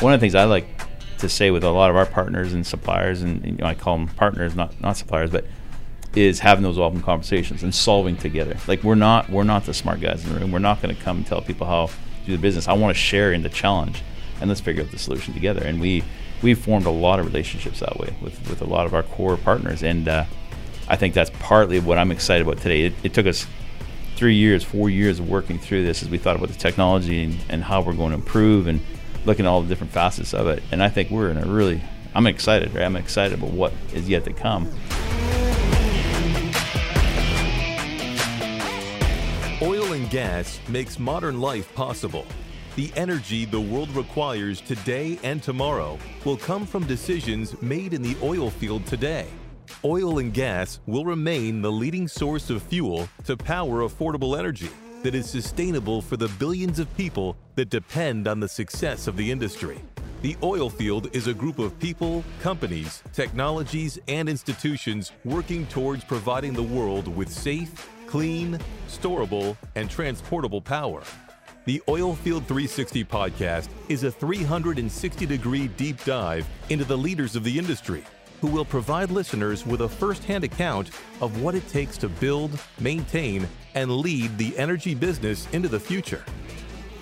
one of the things I like to say with a lot of our partners and suppliers, and you know, I call them partners, not not suppliers, but is having those open conversations and solving together. Like we're not we're not the smart guys in the room. We're not going to come and tell people how to do the business. I want to share in the challenge, and let's figure out the solution together. And we we formed a lot of relationships that way with with a lot of our core partners, and uh, I think that's partly what I'm excited about today. It, it, took us three years, four years of working through this as we thought about the technology and, and how we're going to improve and looking at all the different facets of it. And I think we're in a really I'm excited. Right? I'm excited about what is yet to come. Oil and gas makes modern life possible. The energy the world requires today and tomorrow will come from decisions made in the oil field today. Oil and gas will remain the leading source of fuel to power affordable energy that is sustainable for the billions of people that depend on the success of the industry. The oil field is a group of people, companies, technologies, and institutions working towards providing the world with safe, clean, storable, and transportable power. The Oilfield 360 podcast is a 360 degree deep dive into the leaders of the industry who will provide listeners with a first hand account of what it takes to build, maintain, and lead the energy business into the future.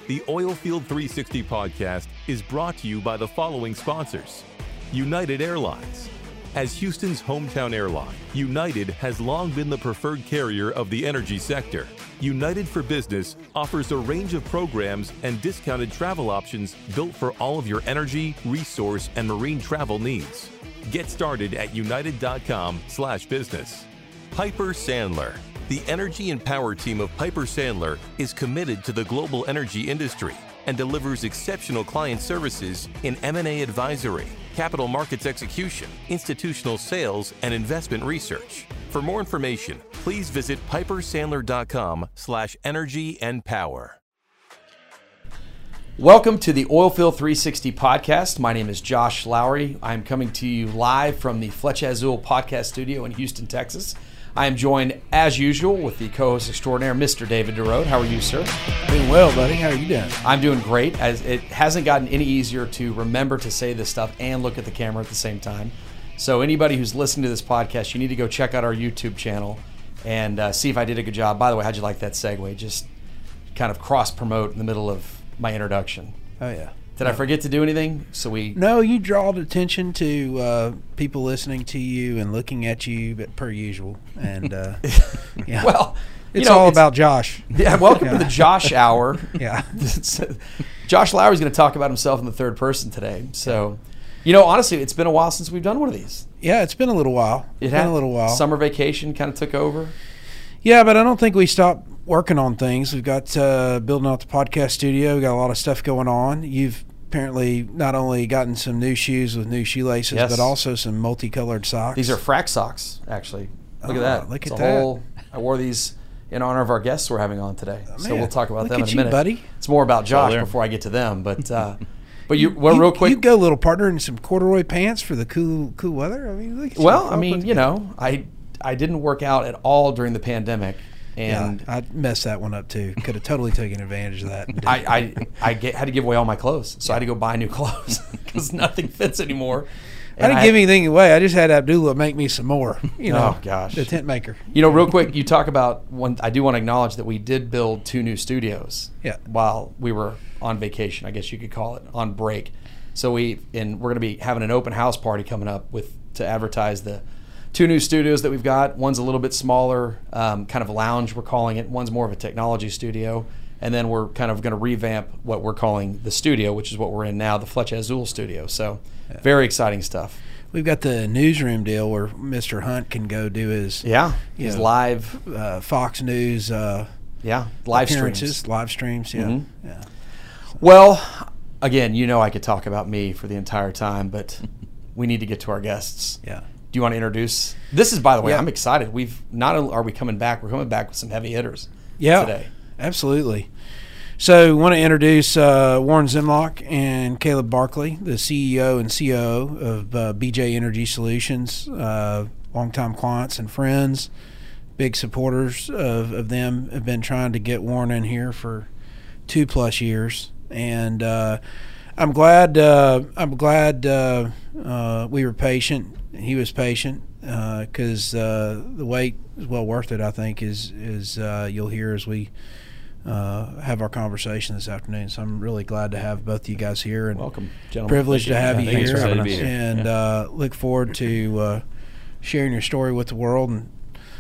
The Oilfield 360 podcast is brought to you by the following sponsors United Airlines. As Houston's hometown airline, United has long been the preferred carrier of the energy sector. United for Business offers a range of programs and discounted travel options built for all of your energy, resource, and marine travel needs. Get started at united.com/business. Piper Sandler. The energy and power team of Piper Sandler is committed to the global energy industry and delivers exceptional client services in M&A advisory, capital markets execution, institutional sales, and investment research. For more information, please visit pipersandler.com slash energy and power. Welcome to the Oilfield 360 podcast. My name is Josh Lowry. I'm coming to you live from the Flecha Azul podcast studio in Houston, Texas. I am joined, as usual, with the co-host extraordinaire, Mr. David DeRode. How are you, sir? Doing well, buddy. How are you doing? I'm doing great. As it hasn't gotten any easier to remember to say this stuff and look at the camera at the same time. So anybody who's listening to this podcast, you need to go check out our YouTube channel and uh, see if I did a good job. By the way, how'd you like that segue? Just kind of cross promote in the middle of my introduction. Oh yeah. Did I forget to do anything? So we No, you draw attention to uh, people listening to you and looking at you, but per usual. And uh, yeah. well, you it's know, all it's- about Josh. Yeah, welcome to the Josh Hour. Yeah. Josh Lowry's going to talk about himself in the third person today. So, you know, honestly, it's been a while since we've done one of these. Yeah, it's been a little while. It had been a little while. Summer vacation kind of took over. Yeah, but I don't think we stopped working on things. We've got uh, building out the podcast studio. We got a lot of stuff going on. You've apparently not only gotten some new shoes with new shoelaces, Yes. but also some multicolored socks. These are frac socks, actually. Look Oh, at that. look It's at that. Whole, I wore these in honor of our guests we're having on today. so man, we'll talk about look them at in a you, minute. buddy. It's more about Josh there. before I get to them, but uh, but you well you, real quick. You go, little partner, in some corduroy pants for the cool cool weather. I mean, look at well, I mean, you know, I I didn't work out at all during the pandemic, and yeah, I messed that one up too. Could have totally taken advantage of that. I, I, I get, had to give away all my clothes, so I had to go buy new clothes because nothing fits anymore. I didn't And give anything away. I just had Abdullah make me some more. You know, Oh, gosh. the tent maker. You know, real quick, you talk about one. I do want to acknowledge that we did build two new studios. Yeah. While we were on vacation, I guess you could call it on break. So we and we're going to be having an open house party coming up with to advertise the two new studios that we've got. One's a little bit smaller, um, kind of a lounge. We're calling it. One's more of a technology studio, and then we're kind of going to revamp what we're calling the studio, which is what we're in now, the Flecha Azul studio. So very exciting stuff. We've got the newsroom deal where Mr. Hunt can go do his Yeah. His know, live, uh, Fox News uh, yeah, live streams. live streams. Yeah, Mhm. yeah. Well, again, you know I could talk about me for the entire time, but we need to get to our guests. Yeah. You want to introduce? This is, by the way, Yeah. I'm excited. We've not only are we coming back, we're coming back with some heavy hitters. Yeah, Today. absolutely. So, want to introduce uh, Warren Zemlak and Caleb Barclay, the CEO and COO of uh, BJ Energy Solutions, uh, longtime clients and friends, big supporters of, of them. Have been trying to get Warren in here for two plus years, and uh, I'm glad. Uh, I'm glad uh, uh, we were patient. He was patient because uh, the wait is well worth it. I think is is uh, you'll hear as we uh, have our conversation this afternoon. So I'm really glad to have both of you guys here and Welcome, gentlemen. privileged to have you. you here. Here. and Yeah. uh, look forward to uh, sharing your story with the world. And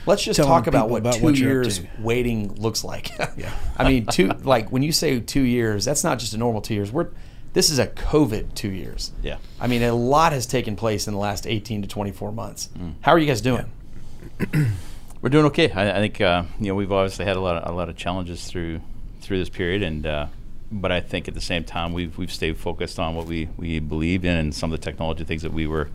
Let's just talk about what about two what years waiting looks like. yeah. I mean, two like when you say two years, that's not just a normal two years. We're this is a COVID two years. Yeah. I mean, a lot has taken place in the last 18 to 24 months. How are you guys doing? We're doing okay. I, I think uh, you know we've obviously had a lot of, a lot of challenges through through this period, and uh, but I think at the same time we've we've stayed focused on what we we believed in and some of the technology things that we were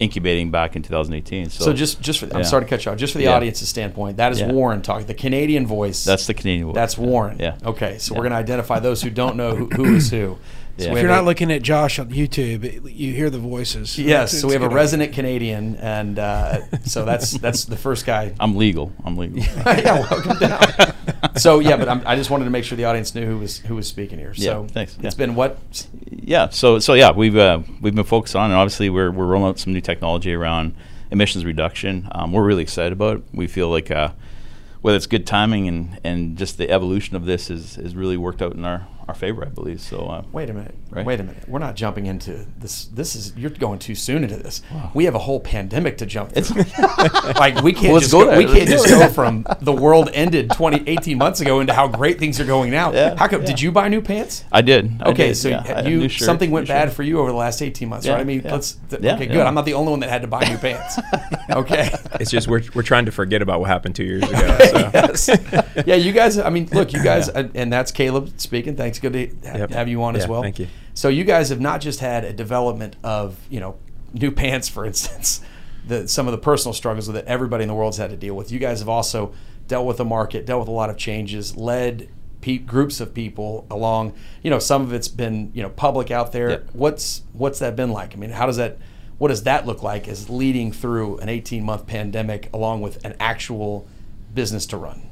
incubating back in 2018. So, So, just just for, I'm sorry to cut you off. Just for the Yeah. audience's standpoint, that is Yeah. Warren talking. The Canadian voice. that's the Canadian. voice. that's Warren. Yeah. Okay, so Yeah. we're going to identify those who don't know who, who is who. Yeah. So If you're not a- looking at Josh on YouTube, it, you hear the voices. Yes, It's- so we have a good. resident Canadian, and uh, so that's that's the first guy I'm legal. I'm legal. yeah, welcome down. so yeah, but I'm, I just wanted to make sure the audience knew who was who was speaking here. So Yeah, thanks. It's Yeah. been what? yeah. So so yeah, we've uh, we've been focused on, and obviously we're we're rolling out some new technology around emissions reduction. Um, we're really excited about. it. We feel like uh, whether it's good timing and and just the evolution of this is is really worked out in our our favor, I believe. So uh, Wait a minute. Right. Wait a minute. We're not jumping into this. This is you're going too soon into this. We have a whole pandemic to jump through. like we can't Well, just go go, we can't just go from the world ended 20 18 months ago into how great things are going now. Yeah, how come yeah. did you buy new pants? I did. I Okay, did, so yeah. I had a you shirt, something went bad shirt. for you over the last 18 months, Yeah, right? I mean, yeah. let's th- Yeah, okay, yeah. good. I'm not the only one that had to buy new pants. Okay. It's just we're, we're trying to forget about what happened two years ago. So. yes. Yeah, you guys. I mean, look, you guys, uh, and that's Caleb speaking. Thanks. It's good to ha- Yep. have you on as well. thank you. So you guys have not just had a development of you know new pants, for instance, the some of the personal struggles that everybody in the world's had to deal with. You guys have also dealt with the market, dealt with a lot of changes, led pe- groups of people along. You know, some of it's been you know public out there. Yep. What's what's that been like? I mean, how does that what does that look like as leading through an 18 month pandemic along with an actual business to run?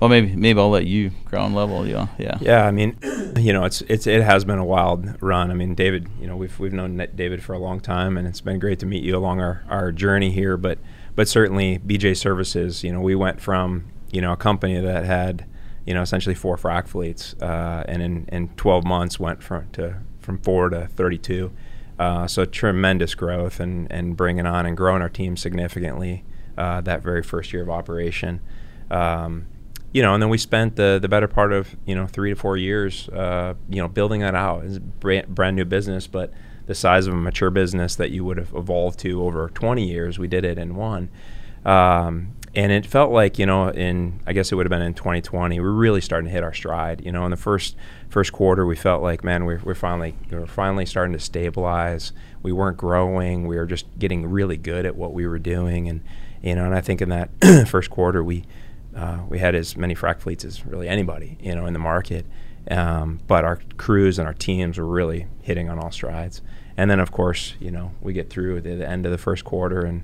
Well, maybe maybe I'll let you ground level. Yeah, yeah. Yeah, I mean, you know, it's it's it has been a wild run. I mean, David, you know, we've we've known David for a long time, and it's been great to meet you along our, our journey here. But but certainly, BJ Services, you know, we went from you know a company that had you know essentially four frac fleets, uh, and in, in 12 months went from to from four to 32. Uh, so tremendous growth and and bringing on and growing our team significantly uh, that very first year of operation. Um, you know, and then we spent the the better part of you know three to four years, uh, you know, building that out. It's a brand, brand new business, but the size of a mature business that you would have evolved to over 20 years, we did it in one. Um, and it felt like you know, in I guess it would have been in 2020, we were really starting to hit our stride. You know, in the first first quarter, we felt like man, we're, we're finally we were finally starting to stabilize. We weren't growing. We were just getting really good at what we were doing, and you know, and I think in that first quarter we uh, we had as many frac fleets as really anybody, you know, in the market. Um, but our crews and our teams were really hitting on all strides. And then, of course, you know, we get through the, the end of the first quarter, and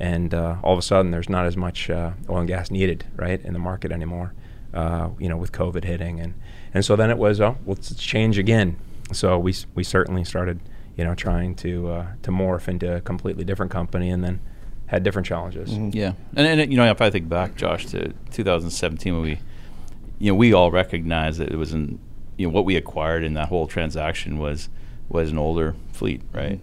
and uh, all of a sudden, there's not as much uh, oil and gas needed, right, in the market anymore. Uh, you know, with COVID hitting, and and so then it was, oh, let's change again. So we we certainly started, you know, trying to uh, to morph into a completely different company, and then had different challenges. Yeah, and, and you know, if I think back, Josh, to 2017 when we, you know, we all recognized that it was in, you know, what we acquired in that whole transaction was was an older fleet, right?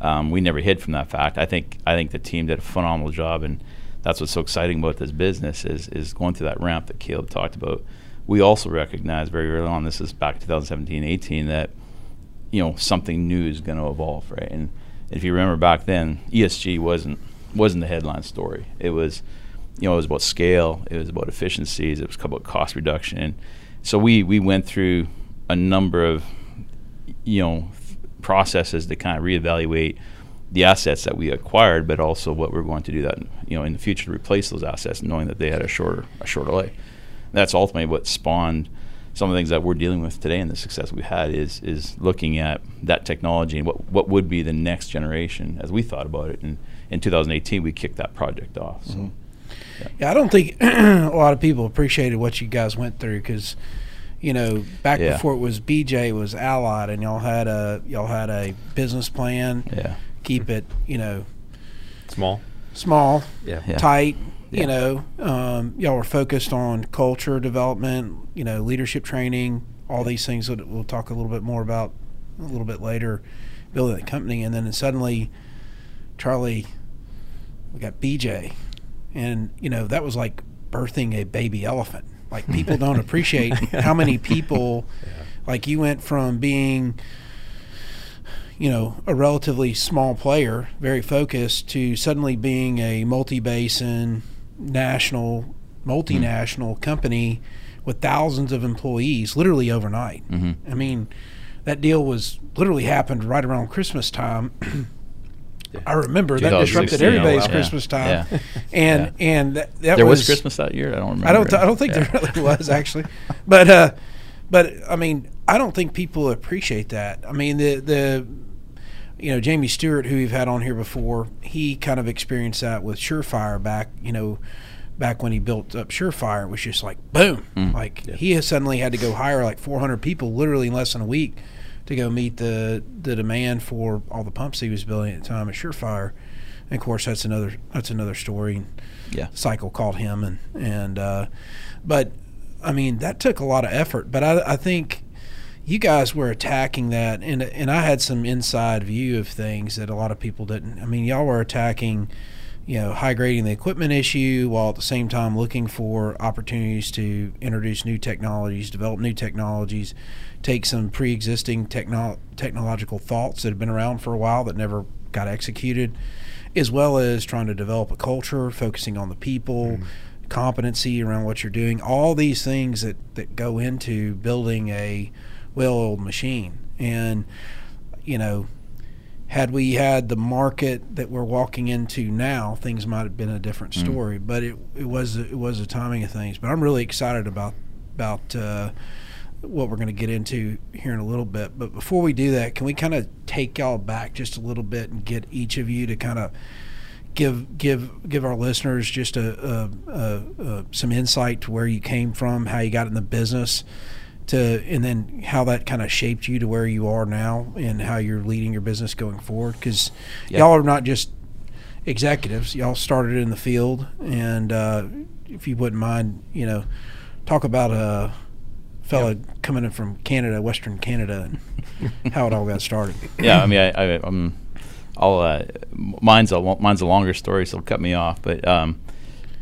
Um, we never hid from that fact. I think I think the team did a phenomenal job, and that's what's so exciting about this business is is going through that ramp that Caleb talked about. We also recognized very early on, this is back 2017, 18, that you know something new is going to evolve, right? And if you remember back then, ESG wasn't wasn't the headline story. It was, you know, it was about scale, it was about efficiencies, it was about cost reduction. So we we went through a number of, you know, processes to kind of reevaluate the assets that we acquired, but also what we're going to do that, you know, in the future to replace those assets, knowing that they had a shorter a shorter life. That's ultimately what spawned some of the things that we're dealing with today and the success we've had is is looking at that technology and what what would be the next generation as we thought about it. And in 2018, we kicked that project off. So. Yeah, I don't think a lot of people appreciated what you guys went through because you know, back Yeah. before it was BJ, it was Allied, and y'all had a y'all had a business plan. Yeah. Keep it, you know, Small. small, Yeah. Yeah. tight. Yeah. You know, um, y'all were focused on culture development, you know, leadership training, all these things that we'll talk a little bit more about a little bit later, building the company, and then suddenly, Charlie, we got BJ, and you know that was like birthing a baby elephant. Like people don't appreciate how many people, like you went from being you know, a relatively small player, very focused, to suddenly being a multi-basin, national, multinational company with thousands of employees, literally overnight. Mhm. I mean, that deal was literally happened right around Christmas time. I remember that disrupted everybody's. Christmas time, yeah. and and that, that there was, was Christmas that year. I don't remember. I don't. I don't think there really was actually, but uh, but I mean, I don't think people appreciate that. I mean, the the you know Jamie Stewart, who we've had on here before, he kind of experienced that with Surefire back. You know. Back when he built up Surefire, it was just like boom, Mm. like he has suddenly had to go hire like 400 people, literally in less than a week, to go meet the the demand for all the pumps he was building at the time at Surefire. And of course, that's another that's another story Yeah. cycle called him and and uh, but I mean that took a lot of effort but I, I think you guys were attacking that and and I had some inside view of things that a lot of people didn't I mean y'all were attacking you know high grading the equipment issue while at the same time looking for opportunities to introduce new technologies develop new technologies take some pre-existing techno- technological thoughts that have been around for a while that never got executed as well as trying to develop a culture, focusing on the people, competency around what you're doing, all these things that, that go into building a well oiled machine. And, you know, had we had the market that we're walking into now, things might have been a different story. But it, it was it was the timing of things. But I'm really excited about about uh, what we're going to get into here in a little bit. But before we do that, can we kind of take y'all back just a little bit and get each of you to kind of give give give our listeners just a, a, a, a some insight to where you came from, how you got in the business, to and then how that kind of shaped you to where you are now, and how you're leading your business going forward. Because Yeah. y'all are not just executives; y'all started in the field, and uh, if you wouldn't mind, you know, talk about a fella coming in from Canada, Western Canada, and how it all got started. yeah, I mean, I, I, I'm, I'll, uh, mine's a mine's a longer story, so cut me off. But um,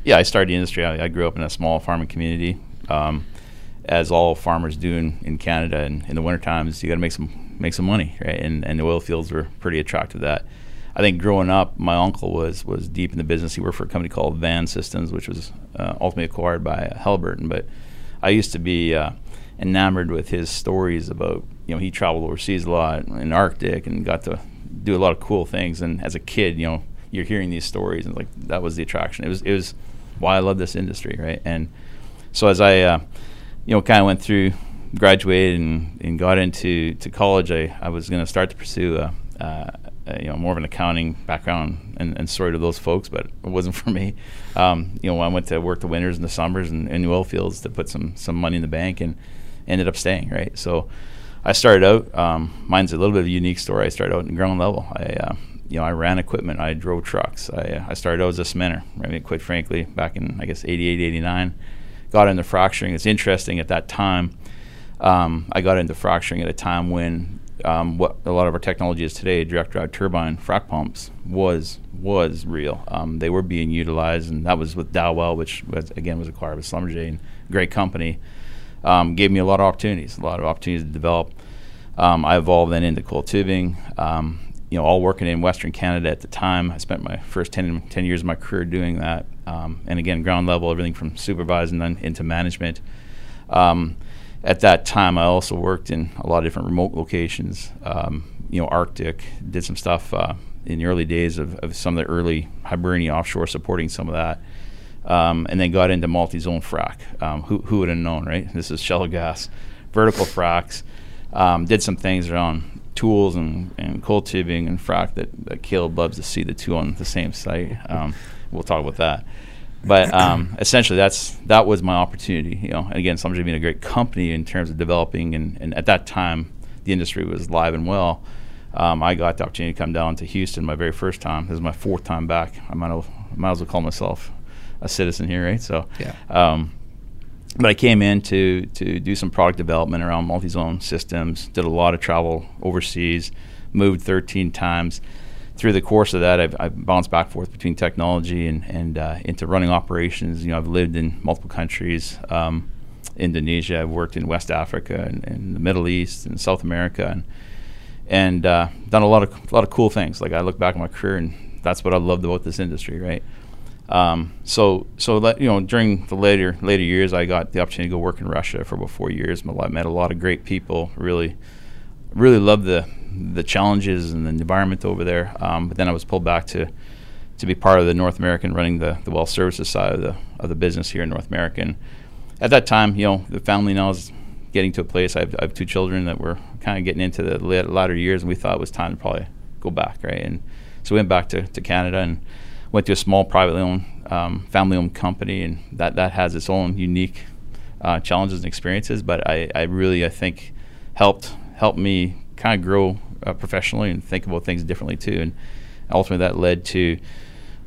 yeah, I started the industry. I, I grew up in a small farming community, um, as all farmers do in, in Canada. And in the winter times, you got to make some make some money, right? And and the oil fields were pretty attractive to that. I think growing up, my uncle was was deep in the business. He worked for a company called Van Systems, which was uh, ultimately acquired by Halliburton. But I used to be uh, enamored with his stories about you know he traveled overseas a lot in Arctic and got to do a lot of cool things. And as a kid, you know, you're hearing these stories and like that was the attraction. It was it was why I love this industry, right? And so as I uh, you know kind of went through, graduated and, and got into to college, I, I was going to start to pursue a, uh, a, you know more of an accounting background and, and sorry to those folks, but it wasn't for me. Um, you know, I went to work the winters and the summers and in oil fields to put some some money in the bank and ended up staying. Right, so I started out. Um, mine's a little bit of a unique story. I started out in ground level. I uh, you know I ran equipment. I drove trucks. I, I started out as a cementer. I mean, quite frankly, back in I guess 88, 89. Got into fracturing. It's interesting at that time. Um, I got into fracturing at a time when um, what a lot of our technology is today, direct drive turbine frac pumps, was was real. Um, they were being utilized, and that was with Dowell, which was, again was acquired by Schlumberger, great company. Um, gave me a lot of opportunities, a lot of opportunities to develop. Um, I evolved then into coil tubing. Um, you know, all working in Western Canada at the time. I spent my first 10, 10 years of my career doing that. Um, and again, ground level, everything from supervising then into management. Um, at that time, I also worked in a lot of different remote locations. Um, you know, Arctic, did some stuff uh, in the early days of, of some of the early Hibernia offshore supporting some of that. Um, and then got into multi-zone frac. Um, who, who would have known, right? This is shallow gas, vertical fracs. Um, did some things around tools and, and coil tubing and frac that, that Caleb loves to see the two on the same site. Um, we'll talk about that. but um, essentially, that's that was my opportunity. You know, and again, Schlumberger being a great company in terms of developing, and, and at that time, the industry was live and well. Um, I got the opportunity to come down to Houston my very first time. This is my fourth time back. I might, have, might as well call myself a citizen here, right? So, Yeah. Um, but I came in to to do some product development around multi-zone systems. Did a lot of travel overseas. Moved 13 times. Through the course of that, I've, I've bounced back and forth between technology and and uh, into running operations. You know, I've lived in multiple countries. Um, Indonesia. I've worked in West Africa and, and the Middle East and South America, and and uh, done a lot of a lot of cool things. Like I look back at my career, and that's what I loved about this industry, right? Um, so so that you know during the later later years, I got the opportunity to go work in Russia for about four years. I met a lot of great people. Really, really loved the the challenges and the environment over there. Um, but then I was pulled back to to be part of the North American, running the, the well services side of the of the business here in North America. And at that time, you know, the family now is getting to a place. I have, I have two children that were kind of getting into the lat- latter years, and we thought it was time to probably go back, right? And so we went back to, to Canada and went to a small privately owned, um, family owned company, and that, that has its own unique uh, challenges and experiences. But I, I really, I think, helped helped me kind of grow uh, professionally and think about things differently too. And ultimately, that led to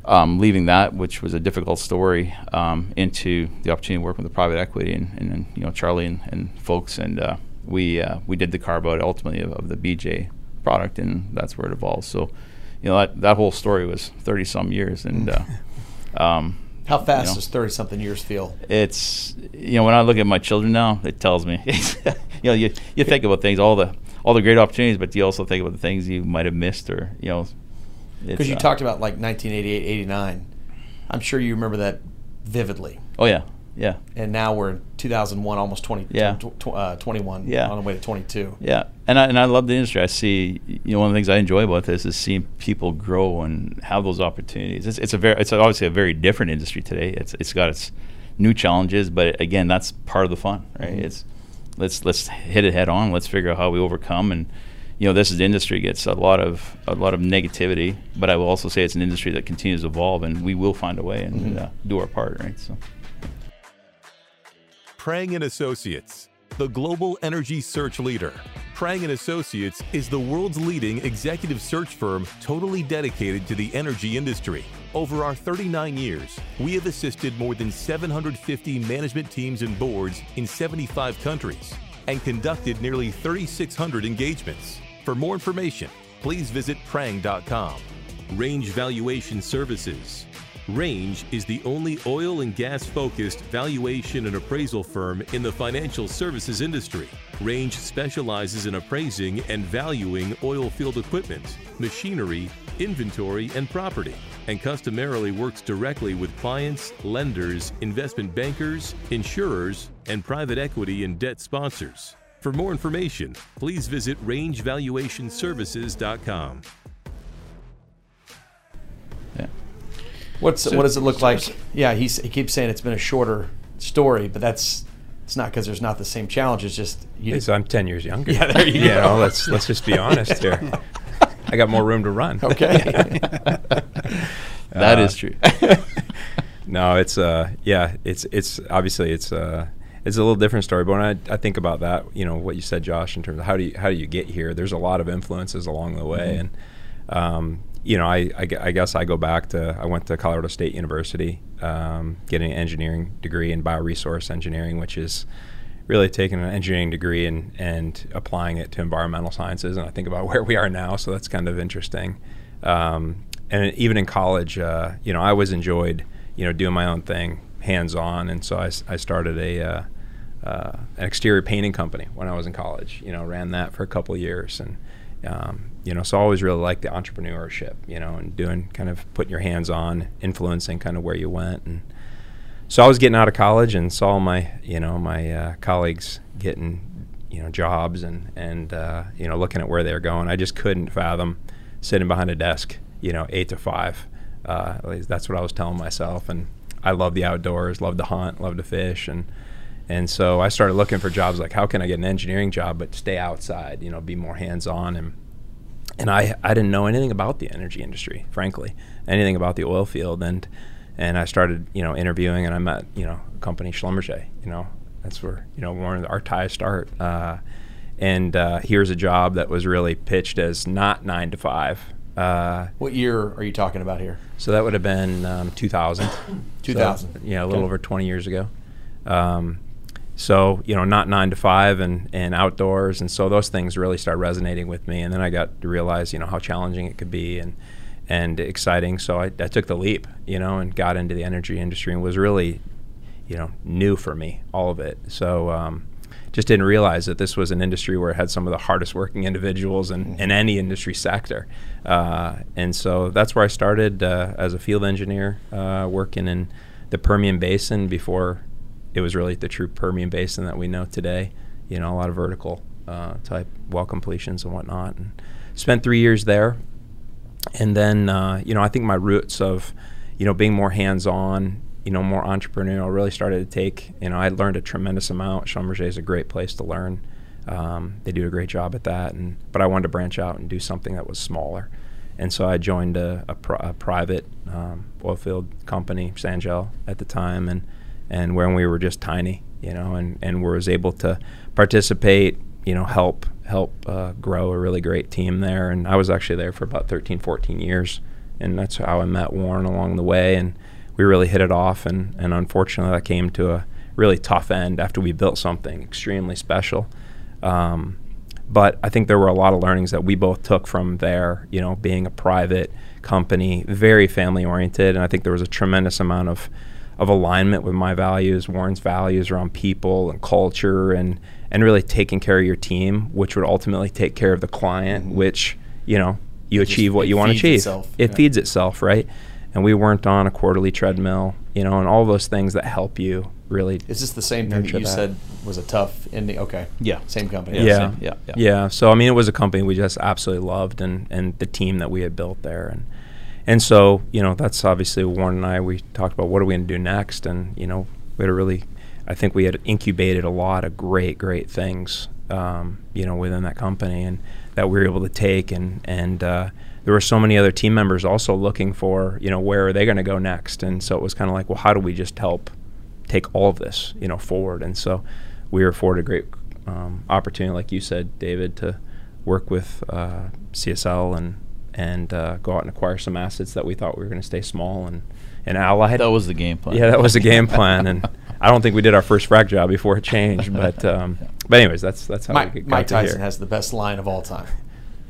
um, leaving that, which was a difficult story, um, into the opportunity to work with the private equity and, and, and you know Charlie and, and folks, and uh, we uh, we did the carve out ultimately of, of, the BJ product, and that's where it evolved. So, you know that that whole story was thirty some years, and uh, um, how fast you know, does thirty something years feel? It's you know when I look at my children now, it tells me, you know, you you think about things, all the all the great opportunities, but you also think about the things you might have missed or you know because you uh, talked about like 1988, 89. I'm sure you remember that vividly. Oh yeah, yeah. And now we're in 2001, almost 20, yeah. Tw- uh, 21. Yeah. On the way to 22. Yeah, and I and I love the industry. I see, you know, one of the things I enjoy about this is seeing people grow and have those opportunities. It's, it's a very, it's obviously a very different industry today. It's it's got its new challenges, but again, that's part of the fun, right? Mm-hmm. It's let's let's hit it head on. Let's figure out how we overcome and you know, this is industry gets a lot of a lot of negativity, but I will also say it's an industry that continues to evolve, and we will find a way and mm-hmm. uh, do our part, right? So, Prang Associates, the global energy search leader. Prang Associates is the world's leading executive search firm totally dedicated to the energy industry. Over our 39 years, we have assisted more than 750 management teams and boards in 75 countries and conducted nearly 3,600 engagements. For more information, please visit prang.com. Range Valuation Services. Range is the only oil and gas focused valuation and appraisal firm in the financial services industry. Range specializes in appraising and valuing oil field equipment, machinery, inventory, and property, and customarily works directly with clients, lenders, investment bankers, insurers, and private equity and debt sponsors. For more information, please visit rangevaluationservices.com. What's so, what does it look like? Yeah, he's, he keeps saying it's been a shorter story, but that's it's not because there's not the same challenge. It's just you. I'm ten years younger. Yeah, there you, you go. know, let's let's just be honest here. I got more room to run. Okay, that uh, is true. no, it's uh, yeah, it's it's obviously it's uh, it's a little different story. But when I, I think about that, you know, what you said, Josh, in terms of how do you how do you get here? There's a lot of influences along the way, mm-hmm. and um, you know, I, I, I, guess I go back to I went to Colorado State University, um, getting an engineering degree in bioresource engineering, which is really taking an engineering degree and and applying it to environmental sciences. And I think about where we are now, so that's kind of interesting. Um, and even in college, uh, you know, I always enjoyed you know doing my own thing, hands on, and so I, I started a uh, uh, an exterior painting company when I was in college. You know, ran that for a couple years, and um, you know, so I always really liked the entrepreneurship. You know, and doing kind of putting your hands on, influencing kind of where you went, and so I was getting out of college and saw my you know my uh, colleagues getting you know jobs and and uh, you know looking at where they were going. I just couldn't fathom sitting behind a desk, you know, eight to five. Uh, at least that's what I was telling myself, and I love the outdoors, love to hunt, love to fish, and and so I started looking for jobs like how can I get an engineering job but stay outside, you know, be more hands on and and I, I didn't know anything about the energy industry, frankly, anything about the oil field and and I started you know interviewing, and I met you know a company Schlumberger. You know that's where you know one of our ties start. Uh, and uh, here's a job that was really pitched as not nine to five. Uh, What year are you talking about here? so that would have been um, 2000. 2000. So, yeah, a little Okay. over 20 years ago. Um, so you know, not nine to five and, and outdoors, and so those things really start resonating with me. And then I got to realize you know how challenging it could be and and exciting. So I, I took the leap, you know, and got into the energy industry and was really you know new for me, all of it. So. Um, just didn't realize that this was an industry where it had some of the hardest working individuals in, in any industry sector. Uh, and so that's where I started uh, as a field engineer, uh, working in the Permian Basin before it was really the true Permian Basin that we know today. You know, a lot of vertical uh, type well completions and whatnot. And spent three years there. And then, uh, you know, I think my roots of, you know, being more hands on, you know, more entrepreneurial really started to take, you know, I learned a tremendous amount. Schlumberger is a great place to learn. Um, they do a great job at that. And, but I wanted to branch out and do something that was smaller. And so I joined a, a, pri- a private um, oil field company, Sanjel, at the time, and and when we were just tiny, you know, and and was able to participate, you know, help help uh, grow a really great team there. And I was actually there for about 13, 14 years, and that's how I met Warren along the way, and we really hit it off. And and unfortunately, that came to a really tough end after we built something extremely special. Um, but I think there were a lot of learnings that we both took from there. You know, being a private company, very family oriented, and I think there was a tremendous amount of of alignment with my values, Warren's values around people and culture, and and really taking care of your team, which would ultimately take care of the client, mm-hmm. which you know you It just- achieve what you want to achieve. itself, It yeah. feeds itself, right? And we weren't on a quarterly treadmill, you know, and all those things that help you really Is this the same thing that you that. said was a tough ending? Okay. Yeah. Same company. Yeah, yeah, same. Yeah, yeah. yeah. So I mean, it was a company we just absolutely loved, and and the team that we had built there, and and so you know that's obviously Warren and I we talked about what are we going to do next, and you know we had a really, I think we had incubated a lot of great great things, um, you know, within that company, and that we were able to take, and and uh, there were so many other team members also looking for you know where are they going to go next, and so it was kind of like well how do we just help take all of this, you know, forward. And so we were afforded a great um, opportunity, like you said, David, to work with uh, CSL and and uh, go out and acquire some assets that we thought we were going to stay small and and allied. That was the game plan. yeah, that was the game plan, and I don't think we did our first frac job before it changed. But um, but anyways, that's that's how Mike, we got Mike to Tyson here. has the best line of all time.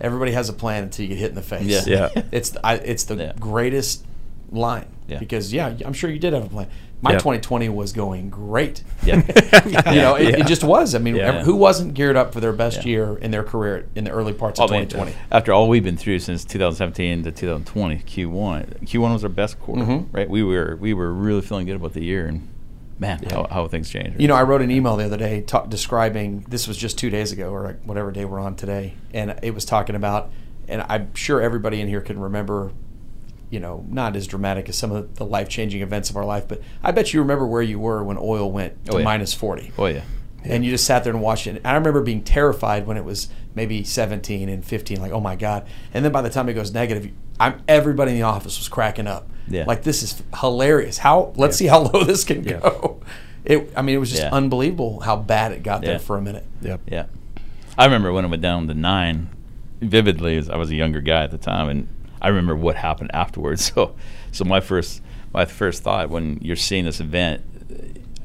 Everybody has a plan until you get hit in the face. Yeah. Yeah. It's the, I, it's the Yeah. greatest line Yeah. because yeah, I'm sure you did have a plan. My Yeah. 2020 was going great. Yeah. you know, it, it just was. I mean, who wasn't geared up for their best year in their career in the early parts of man, 2020? after all we've been through since 2017 to 2020, Q1, Q1 was our best quarter, Mhm. right? We were we were really feeling good about the year, and man, how, how things changed. You know, I wrote an email the other day ta- describing this was just two days ago or whatever day we're on today, and it was talking about, and I'm sure everybody in here can remember, you know, not as dramatic as some of the life changing events of our life, but I bet you remember where you were when oil went to Oh, yeah. minus 40. oh yeah, And you just sat there and watched it. And I remember being terrified when it was maybe 17 and 15, like, oh my God. And then by the time it goes negative, I'm, everybody in the office was cracking up. Yeah. Like, this is hilarious. How, let's see how low this can Yeah. go. It, I mean, it was just Yeah. unbelievable how bad it got Yeah. there for a minute. Yep. yeah. I remember when it went down to nine, vividly, as I was a younger guy at the time, and I remember what happened afterwards. So, so my first my first thought when you're seeing this event,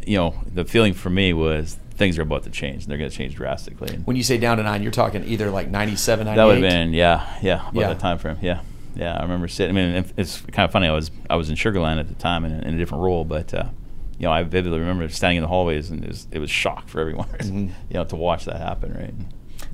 you know, the feeling for me was things are about to change. and They're going to change drastically. And When you say down to nine, you're talking either like 97, 98. That would have been yeah, yeah, about Yeah. that time frame. Yeah, yeah. I remember sitting. I mean, it's kind of funny. I was I was in Sugarland at the time in, in a different role, but uh, you know, I vividly remember standing in the hallways and it was it was shock for everyone. Mhm. You know, to watch that happen, right?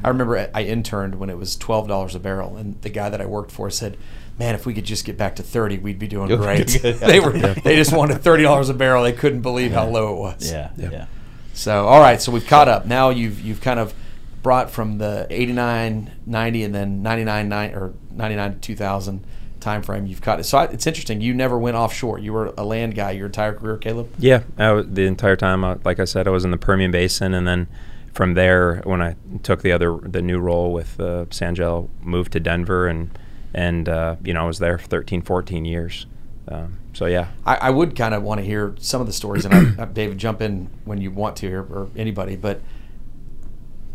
I remember I- I interned when it was twelve dollars a barrel, and the guy that I worked for said, "Man, if we could just get back to thirty, we'd be doing great." they were they just wanted thirty dollars a barrel. They couldn't believe how low it was. Yeah, Yeah. yeah. So all right, so we've caught up. Now you've you've kind of brought from the 89, 90, and then 99, 9, or 99 to 2000 time frame. You've caught it. So I, it's interesting. You never went offshore. You were a land guy your entire career, Caleb. Yeah, I the entire time, uh, like I said, I was in the Permian Basin, and then from there, when I took the other the new role with uh, Sanjel, moved to Denver, and and uh, you know I was there for 13, 14 years. Um, So yeah, I, I would kind of want to hear some of the stories, and I, David, jump in when you want to here, or anybody. But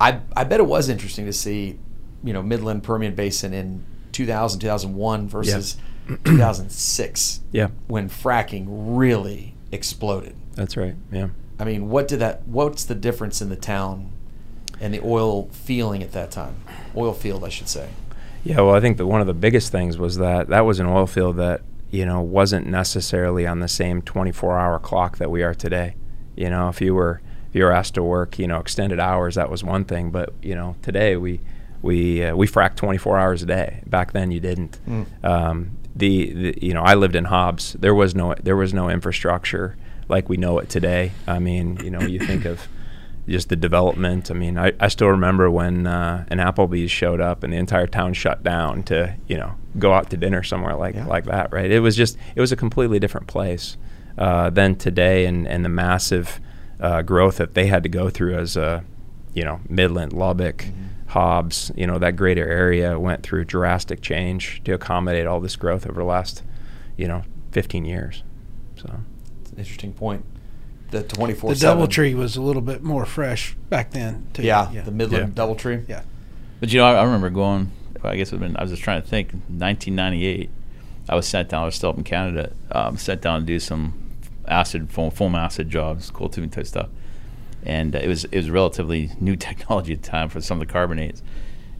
I, I bet it was interesting to see, you know, Midland Permian Basin in 2000, 2001 versus 2006. Yeah. when fracking really exploded. that's right. Yeah. I mean, what did that? What's the difference in the town and the oil feeling at that time? Oil field, I should say. Yeah, well, I think that one of the biggest things was that that was an oil field that you know wasn't necessarily on the same 24-hour clock that we are today. You know, if you were if you were asked to work, you know, extended hours, that was one thing. But you know, today we we uh, we frack 24 hours a day. Back then, you didn't. Um, the, the you know, I lived in Hobbs. There was no there was no infrastructure like we know it today. I mean, you know, you think of just the development. I mean, I, I still remember when uh, an Applebee's showed up and the entire town shut down to you know go out to dinner somewhere like Yeah. like that. Right? It was just it was a completely different place uh, than today, and and the massive uh, growth that they had to go through as a you know Midland, Lubbock. Hobbs, you know that greater area went through drastic change to accommodate all this growth over the last, you know, 15 years. So an interesting point. The 24 The double tree was a little bit more fresh back then. Too. Yeah, yeah. the Midland Yeah. DoubleTree. yeah. But you know, I, I remember going. I guess it been. I was just trying to think. 1998. I was sent down. I was still up in Canada. Um, sent down to do some acid foam, foam acid jobs, coil tubing type stuff. And uh, it was it was relatively new technology at the time for some of the carbonates.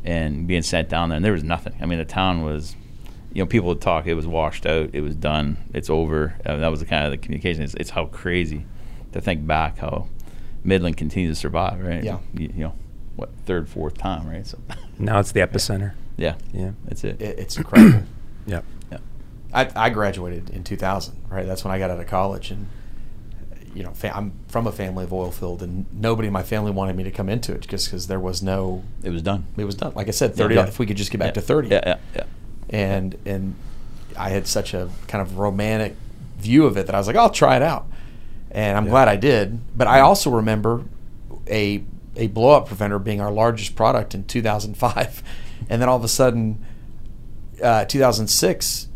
And being sent down there, and there was nothing. I mean, the town was, you know, people would talk. It was washed out. It was done. It's over. Uh, that was the kind of the communication. It's, it's how crazy to think back how Midland continues to survive, right? Yeah. You, you know, what third, fourth time, right? So. now it's the epicenter. Yeah, Yeah. that's it. It, it's incredible. Yep. yeah. I, I graduated in 2000, right? That's when I got out of college, and you know, fa- I'm from a family of oil field, and nobody in my family wanted me to come into it just because there was no. It was done. It was done. Like I said, 30. Yeah. If we could just get back Yeah. to 30. Yeah, yeah, yeah. And and I had such a kind of romantic view of it that I was like, I'll try it out, and I'm glad I did. But I also remember a a blow up preventer being our largest product in 2005, and then all of a sudden, uh, 2006.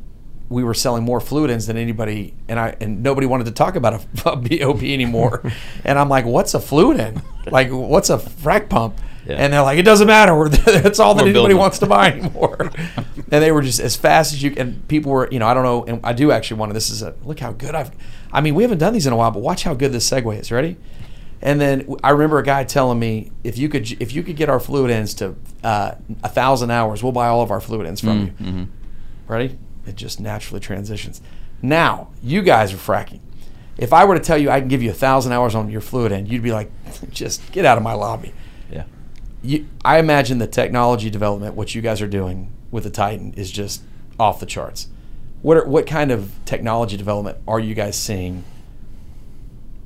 We were selling more fluid ends than anybody, and I and nobody wanted to talk about a, a BOP anymore. and I'm like, "What's a fluid end? Like, what's a frac pump?" Yeah. And they're like, "It doesn't matter. We're, that's all that We're anybody building. wants to buy anymore." and they were just as fast as you and people were, you know, I don't know, and I do actually want to. This is a look how good I've. I mean, we haven't done these in a while, but watch how good this segue is. Ready? And then I remember a guy telling me if you could if you could get our fluid ends to uh, a thousand hours, we'll buy all of our fluid ends from you. Mm-hmm. Ready? It just naturally transitions. Now you guys are fracking. If I were to tell you I can give you a thousand hours on your fluid end, you'd be like, just get out of my lobby. You, I imagine the technology development, what you guys are doing with the Titan, is just off the charts. What are, what kind of technology development are you guys seeing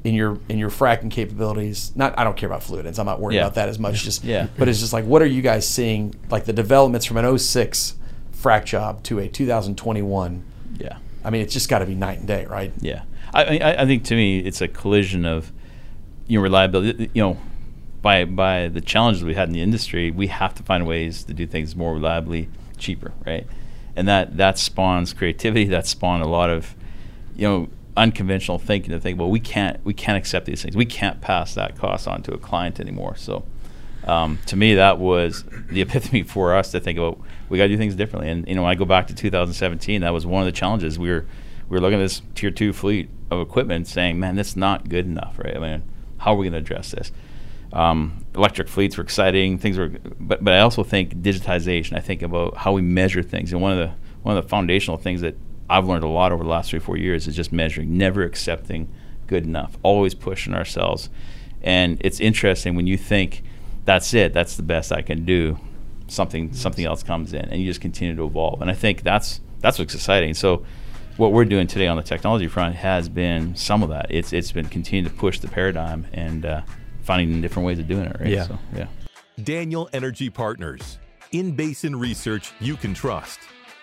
in your in your fracking capabilities? Not I don't care about fluid ends. I'm not worried Yeah. about that as much. Just Yeah. but it's just like what are you guys seeing? Like the developments from an 06 frac job to a 2021. Yeah. I mean, it's just got to be night and day, right? Yeah. I, I I think to me it's a collision of you know reliability. You know, by by the challenges we had in the industry, we have to find ways to do things more reliably, cheaper, right? And that that spawns creativity. That spawned a lot of you know unconventional thinking to think, well, we can't we can't accept these things. We can't pass that cost on to a client anymore. So. Um, to me, that was the epiphany for us to think about. We got to do things differently. And you know, when I go back to 2017, that was one of the challenges. We were we were looking at this tier two fleet of equipment, saying, "Man, that's not good enough, right? I mean, how are we going to address this?" Um, electric fleets were exciting. Things were, but but I also think digitization. I think about how we measure things, and one of the one of the foundational things that I've learned a lot over the last three four years is just measuring, never accepting good enough, always pushing ourselves. And it's interesting when you think that's it, that's the best I can do. Something something else comes in, and you just continue to evolve. And I think that's that's what's exciting. So what we're doing today on the technology front has been some of that. It's it's been continuing to push the paradigm and uh, finding different ways of doing it. Right. Yeah. So, yeah. Daniel Energy Partners, in basin research you can trust.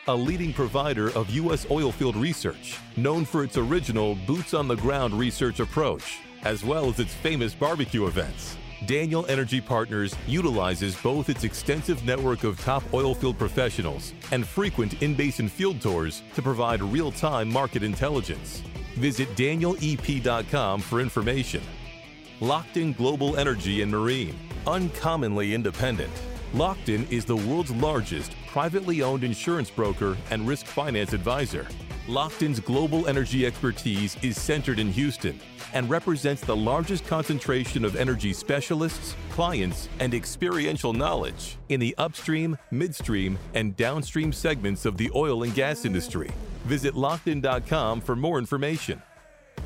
A leading provider of U.S. oilfield research, known for its original boots on the ground research approach, as well as its famous barbecue events. Daniel Energy Partners utilizes both its extensive network of top oil field professionals and frequent in basin field tours to provide real time market intelligence. Visit danielep.com for information. Lockton Global Energy and Marine, uncommonly independent. Lockton is the world's largest privately owned insurance broker and risk finance advisor. Lockton's global energy expertise is centered in Houston and represents the largest concentration of energy specialists, clients, and experiential knowledge in the upstream, midstream, and downstream segments of the oil and gas industry. Visit lockton.com for more information.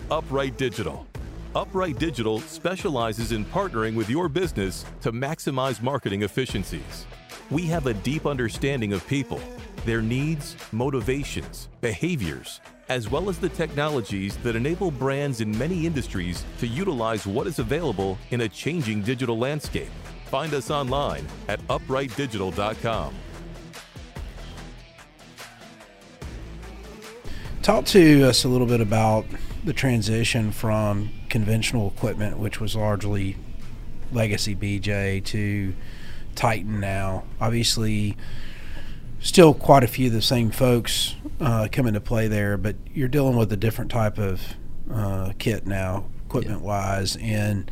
Upright Digital. Upright Digital specializes in partnering with your business to maximize marketing efficiencies. We have a deep understanding of people, their needs, motivations, behaviors, as well as the technologies that enable brands in many industries to utilize what is available in a changing digital landscape. Find us online at uprightdigital.com. Talk to us a little bit about the transition from conventional equipment, which was largely legacy BJ, to Titan now. Obviously, still quite a few of the same folks uh, come into play there, but you're dealing with a different type of uh, kit now, equipment wise, and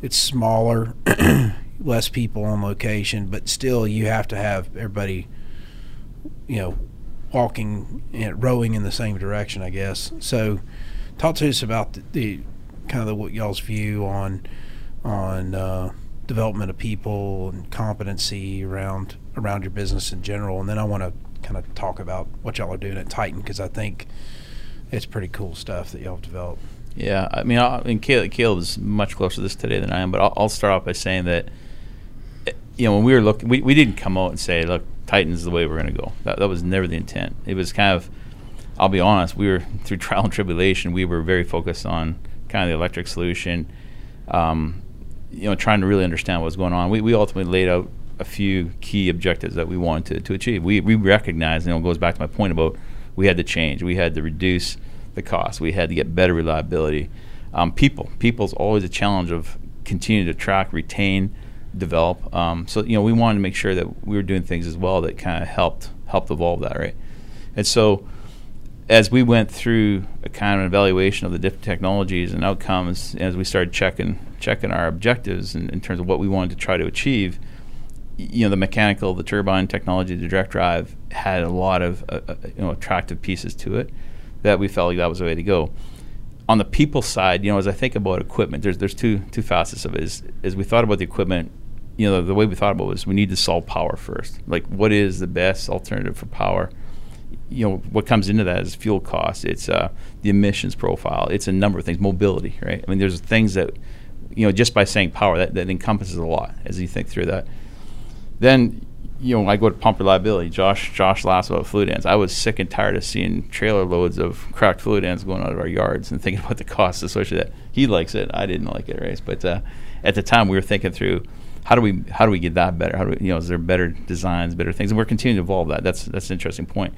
it's smaller, less people on location, but still you have to have everybody, you know, walking and rowing in the same direction, I guess. So, talk to us about the, the kind of what y'all's view on on uh, development of people and competency around around your business in general, and then I want to kind of talk about what y'all are doing at Titan because I think it's pretty cool stuff that y'all have developed. Yeah, I mean, I, and Caleb, Caleb is much closer to this today than I am, but I'll, I'll start off by saying that, eh, you know, when we were looking, we, we didn't come out and say, look, Titan's the way we're going to go. That, that was never the intent. It was kind of, I'll be honest, we were through trial and tribulation, we were very focused on kind of the electric solution, um, you know, trying to really understand what was going on. We, we ultimately laid out a few key objectives that we wanted to, to achieve. We, we recognize, you know, it goes back to my point about we had to change. We had to reduce the cost. We had to get better reliability. Um, people, people's always a challenge of continuing to track, retain, develop. Um, so you know, we wanted to make sure that we were doing things as well that kind of helped helped evolve that, right? And so, as we went through a kind of evaluation of the different technologies and outcomes, as we started checking checking our objectives in, in terms of what we wanted to try to achieve, you know the mechanical, the turbine technology, the direct drive had a lot of uh, uh, you know attractive pieces to it that we felt like that was the way to go. On the people side, you know, as I think about equipment, there's there's two two facets of it. Is as we thought about the equipment, you know, the, the way we thought about it was we need to solve power first. Like, what is the best alternative for power? You know, what comes into that is fuel costs. It's uh, the emissions profile. It's a number of things. Mobility, right? I mean, there's things that you know just by saying power that, that encompasses a lot as you think through that then you know I go to pump reliability. Josh Josh laughs about fluid ends. I was sick and tired of seeing trailer loads of cracked fluid ends going out of our yards and thinking about the costs associated with that. He likes it. I didn't like it, right? But uh, at the time, we were thinking through how do we how do we get that better? How do we, you know is there better designs, better things? And we're continuing to evolve that. That's that's an interesting point.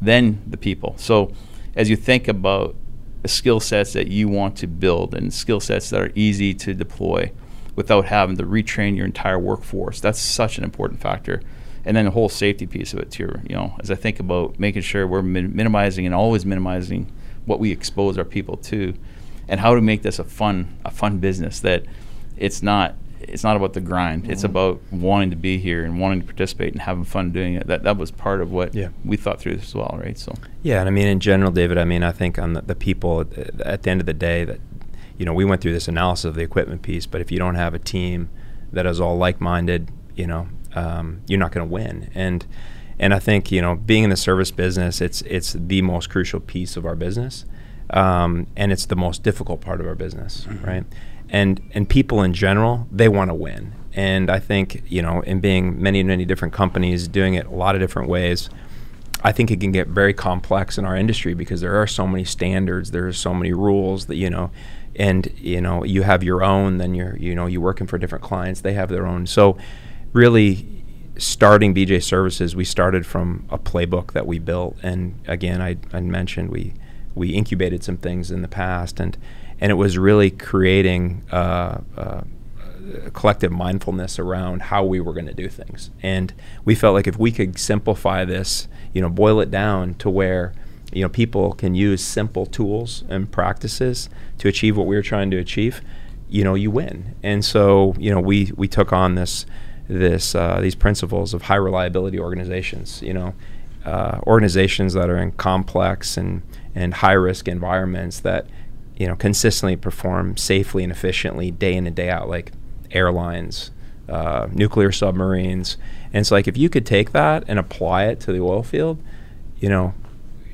Then the people. So as you think about the skill sets that you want to build and skill sets that are easy to deploy without having to retrain your entire workforce. That's such an important factor. And then the whole safety piece of it too. You know, as I think about making sure we're min- minimizing and always minimizing what we expose our people to, and how to make this a fun a fun business that it's not it's not about the grind. Mm-hmm. It's about wanting to be here and wanting to participate and having fun doing it. That that was part of what yeah. we thought through as well, right? So yeah, and I mean in general, David. I mean I think on the, the people at, at the end of the day that you know, we went through this analysis of the equipment piece, but if you don't have a team that is all like-minded, you know, um, you're not going to win. And and I think you know, being in the service business, it's it's the most crucial piece of our business, um, and it's the most difficult part of our business, mm-hmm. right? And and people in general, they want to win. And I think you know, in being many many different companies, doing it a lot of different ways. I think it can get very complex in our industry because there are so many standards, there are so many rules that you know and you know you have your own then you're you know you're working for different clients they have their own so really starting bj services we started from a playbook that we built and again i, I mentioned we we incubated some things in the past and and it was really creating uh, uh, uh, collective mindfulness around how we were going to do things. And we felt like if we could simplify this, you know, boil it down to where you know people can use simple tools and practices to achieve what we were trying to achieve, you know, you win. And so, you know, we we took on this this uh, these principles of high reliability organizations. You know, uh, organizations that are in complex and and high risk environments that you know consistently perform safely and efficiently day in and day out, like airlines, uh, nuclear submarines. And it's like if you could take that and apply it to the oil field, you know,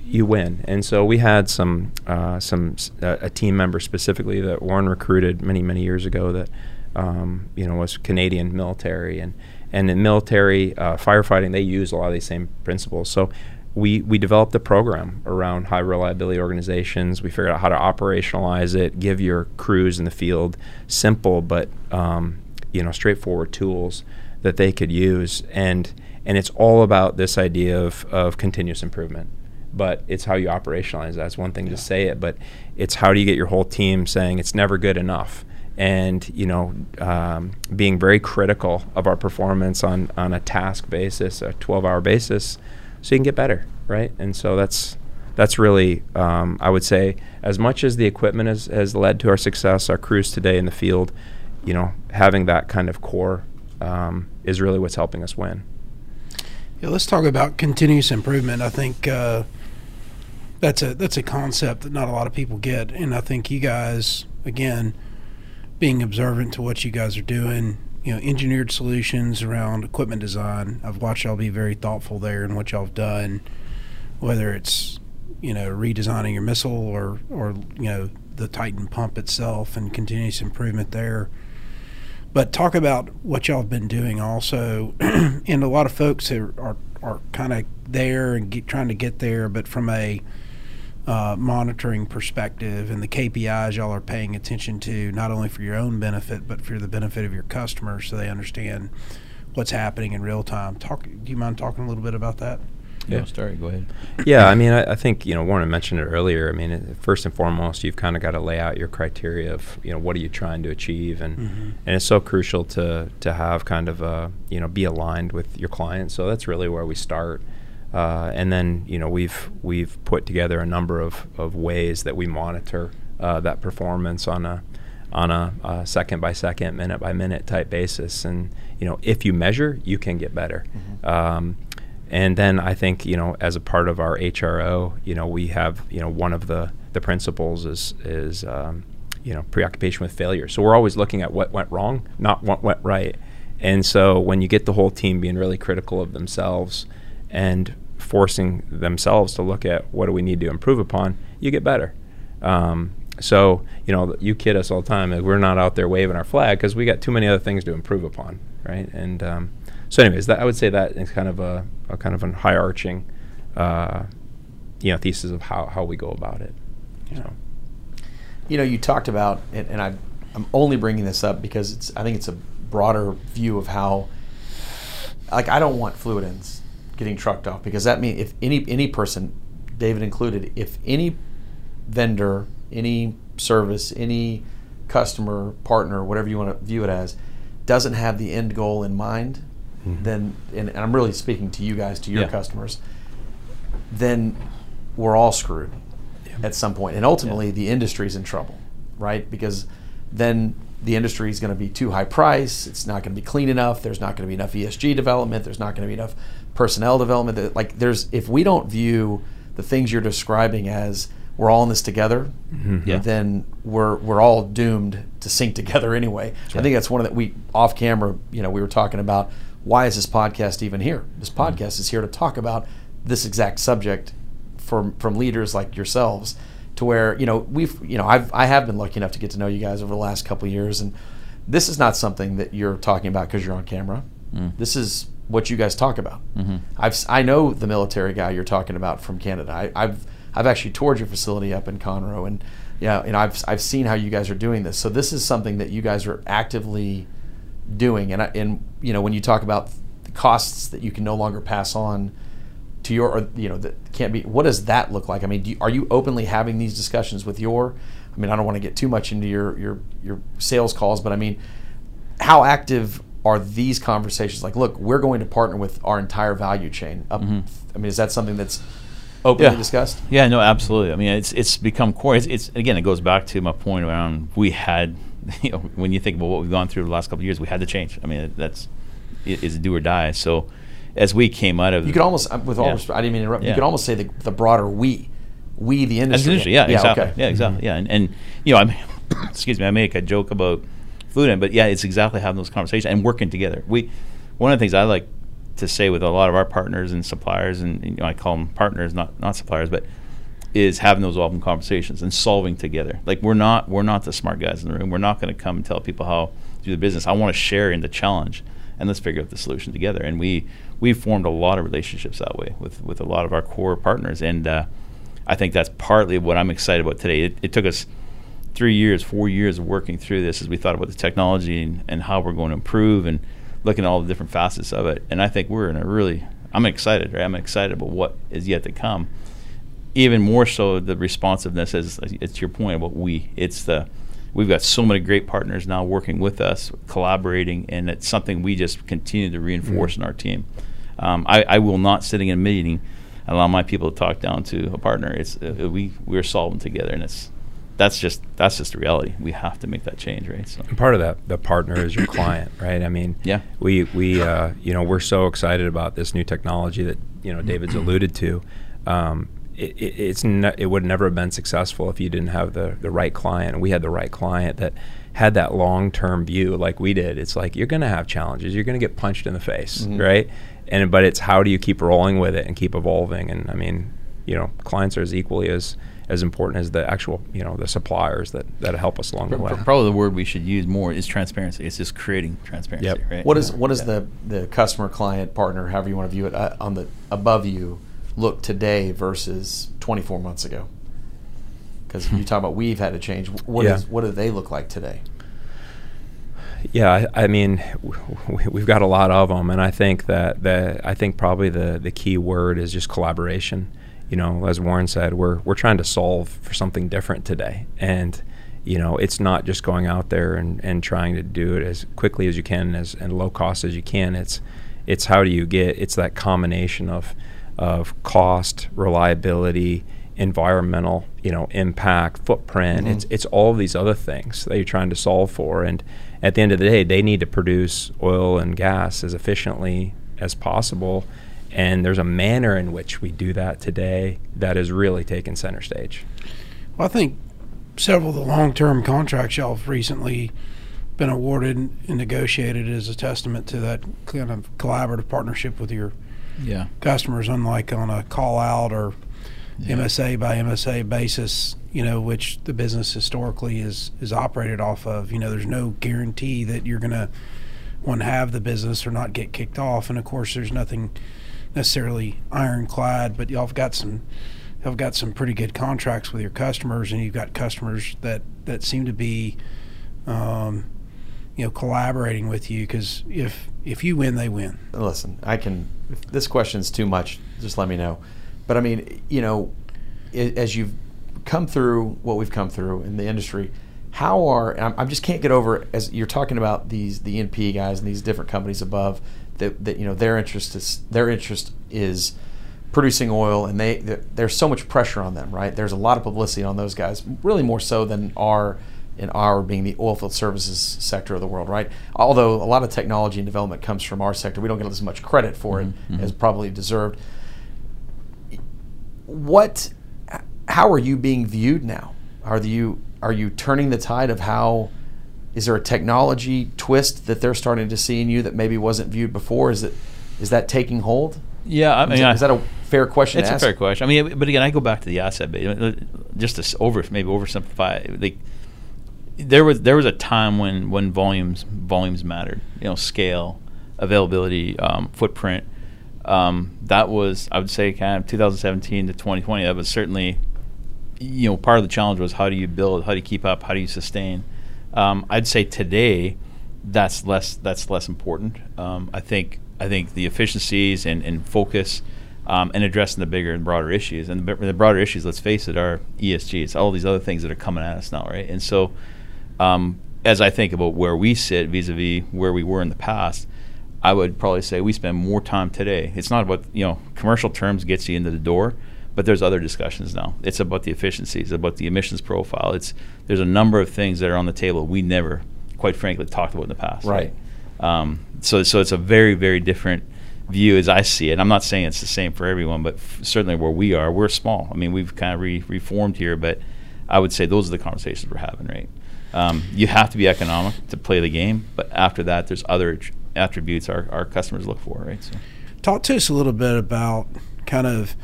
you win. And so we had some uh, some uh, a team member specifically that Warren recruited many many years ago that um, you know was Canadian military and and in military uh, firefighting they use a lot of these same principles. So we we developed a program around high reliability organizations. We figured out how to operationalize it, give your crews in the field simple but um, you know straightforward tools that they could use and and it's all about this idea of, of continuous improvement but it's how you operationalize that's one thing yeah. to say it but it's how do you get your whole team saying it's never good enough and you know um, being very critical of our performance on on a task basis a 12 hour basis so you can get better right? And so that's that's really um, i would say as much as the equipment has, has led to our success our crews today in the field you know having that kind of core um, is really what's helping us win. Yeah, let's talk about continuous improvement. I think uh, that's a that's a concept that not a lot of people get, and I think you guys again being observant to what you guys are doing, you know, engineered solutions around equipment design. I've watched y'all be very thoughtful there in what y'all have done, whether it's you know redesigning your missile or or you know the Titan pump itself and continuous improvement there. But talk about what y'all have been doing also, and a lot of folks are are, are kind of there and get, trying to get there, but from a uh, monitoring perspective and the KPIs y'all are paying attention to, not only for your own benefit, but for the benefit of your customers so they understand what's happening in real time. Talk. Do you mind talking a little bit about that? Yeah, no, start. Go ahead. Yeah, I mean, I, I, think you know Warren mentioned it earlier. I mean, it, first and foremost, you've kind of got to lay out your criteria of you know what are you trying to achieve, and mm-hmm. and it's so crucial to to have kind of a you know be aligned with your client. So that's really where we start. Uh, and then you know we've we've put together a number of, of ways that we monitor uh, that performance on a on a, a, second by second, minute by minute type basis. And you know if you measure, you can get better. Mm-hmm. Um, and then I think you know as a part of our HRO, you know we have you know one of the the principles is is um, you know preoccupation with failure. So we're always looking at what went wrong, not what went right. And so when you get the whole team being really critical of themselves and forcing themselves to look at what do we need to improve upon, you get better. Um, so you know, you kid us all the time. that we're not out there waving our flag because we got too many other things to improve upon, right? And um, so, anyways, that, I would say that is kind of a, a kind of a high arching, uh, you know, thesis of how, how we go about it. Yeah. So. You know, you talked about, and, and I, I'm only bringing this up because it's I think it's a broader view of how, like, I don't want fluid ends getting trucked off because that means if any any person, David included, if any vendor, any service, any customer, partner, whatever you want to view it as, doesn't have the end goal in mind, mm-hmm. then and, and, I'm really speaking to you guys, to your yeah. customers, then we're all screwed yeah. at some point. and ultimately yeah. the industry's in trouble, right? Because then the industry is going to be too high price. It's not going to be clean enough. There's not going to be enough ESG development. There's not going to be enough personnel development. That, like there's if we don't view the things you're describing as we're all in this together, mm-hmm. yeah. then we're we're all doomed to sink together anyway. Right. I think that's one of that we off camera. You know, we were talking about why is this podcast even here? This mm-hmm. podcast mm-hmm. is here to talk about this exact subject from from leaders like yourselves to where you know we've you know I've I have been lucky enough to get to know you guys over the last couple years, and this is not something that you're talking about because you're on camera. Mm. This is what you guys talk about. Mm-hmm. I've I know the military guy you're talking about from Canada. I, have I've actually toured your facility up in Conroe, and yeah, and I've I've seen how you guys are doing this. So this is something that you guys are actively doing, and I, and you know when you talk about the costs that you can no longer pass on to your, or, you know, that can't be. What does that look like? I mean, you, are you openly having these discussions with your? I mean, I don't want to get too much into your your your sales calls, but I mean, how active are these conversations? Like, look, we're going to partner with our entire value chain. Up, I mean, is that something that's openly Yeah. discussed? Yeah, no, absolutely. I mean, it's it's become core. It's, it's again, it goes back to my point around we had, you know, when you think about what we've gone through the last couple of years, we had to change. I mean, that's it is do or die. So, as we came out of You could almost, uh, with all Yeah. respect, I didn't mean to interrupt. You could almost say the, the broader we, we the As industry. industry, yeah, exactly. okay. Yeah, exactly. Yeah, and, and you know, I excuse me, I make a joke about food, and but yeah, it's exactly having those conversations and working together. We one of the things I like to say with a lot of our partners and suppliers, and you know, I call them partners, not not suppliers, but is having those open conversations and solving together. Like we're not we're not the smart guys in the room. We're not going to come and tell people how to do the business. I want to share in the challenge and let's figure out the solution together. And we we formed a lot of relationships that way with with a lot of our core partners, and uh, I think that's partly what I'm excited about today. It, it took us three years, four years of working through this as we thought about the technology and, and how we're going to improve and looking at all the different facets of it. And I think we're in a really I'm excited, right? I'm excited about what is yet to come. Even more so the responsiveness is it's your point about we. It's the we've got so many great partners now working with us collaborating and it's something we just continue to reinforce in our team. Um, I, I will not sitting in a meeting allow my people to talk down to a partner. It's uh, we we're solving together and it's that's just that's just the reality we have to make that change right so And part of that, the partner is your client, right? I mean, Yeah. we we uh, you know we're so excited about this new technology that you know David's alluded to. Um, it, it, it's ne- it would never have been successful if you didn't have the the right client. And we had the right client that had that long term view, like we did. It's like you're going to have challenges. You're going to get punched in the face, right? And but it's how do you keep rolling with it and keep evolving? And I mean, you know, clients are as equally as as important as the actual you know the suppliers that that help us along the way. probably the word we should use more is transparency it's just creating transparency Yep. right What is what is the the customer, client, partner, however you want to view it, uh, on the above you look today versus 24 months ago? Because you talk about we've had to change. What Yeah. is what do they look like today? Yeah, I, I mean, w- w- we've got a lot of them, and I think that the I think probably the the key word is just collaboration. You know, as Warren said, we're we're trying to solve for something different today, and you know, it's not just going out there and, and trying to do it as quickly as you can as and low cost as you can. It's it's how do you get it's that combination of of cost, reliability, environmental, you know, impact, footprint. Mm-hmm. It's it's all of these other things that you're trying to solve for. And at the end of the day, they need to produce oil and gas as efficiently as possible. And there's a manner in which we do that today that is really taken center stage. Well, I think several of the long-term contracts y'all have recently been awarded and negotiated as a testament to that kind of collaborative partnership with your yeah customers, unlike on a call out or MSA by MSA basis, you know, which the business historically is is operated off of. You know, there's no guarantee that you're going to one have the business or not get kicked off, and of course, there's nothing necessarily ironclad, but y'all have got some have got some pretty good contracts with your customers, and you've got customers that that seem to be, um, you know, collaborating with you because if if you win, they win. Listen, I can. If this question's too much, just let me know. But I mean, you know, as you've come through what we've come through in the industry, how are I just can't get over as you're talking about these the E&P guys and these different companies above that that you know their interest is their interest is producing oil and they there's so much pressure on them right? There's a lot of publicity on those guys really more so than our in our being the oilfield services sector of the world right? Although a lot of technology and development comes from our sector we don't get as much credit for it mm-hmm. as probably deserved. What how are you being viewed now? Are you are you turning the tide of how is there a technology twist that they're starting to see in you that maybe wasn't viewed before is it is that taking hold yeah I mean is, that- I- is that a fair question It's a fair question. I mean, but again, I go back to the asset base. Just to over maybe oversimplify, like there was there was a time when when volumes volumes mattered. You know, scale, availability, um, footprint. Um, that was I would say kind of 2017 to 2020. That was certainly you know part of the challenge was how do you build, how do you keep up, how do you sustain. Um, I'd say today that's less that's less important. Um, I think I think the efficiencies and, and focus um, and addressing the bigger and broader issues and the, the broader issues. Let's face it, are ESG. It's all these other things that are coming at us now, right? And so um, as I think about where we sit vis-a-vis where we were in the past, I would probably say we spend more time today. It's not about you know commercial terms gets you into the door, but there's other discussions now. It's about the efficiencies, about the emissions profile. It's there's a number of things that are on the table we never, quite frankly, talked about in the past. Right. Um, so so it's a very very different view as I see it. I'm not saying it's the same for everyone, but f- certainly where we are, we're small. I mean, we've kind of re- reformed here, but I would say those are the conversations we're having, right? Um, you have to be economic to play the game, but after that, there's other tr- attributes our, our customers look for, right? So. Talk to us a little bit about kind of,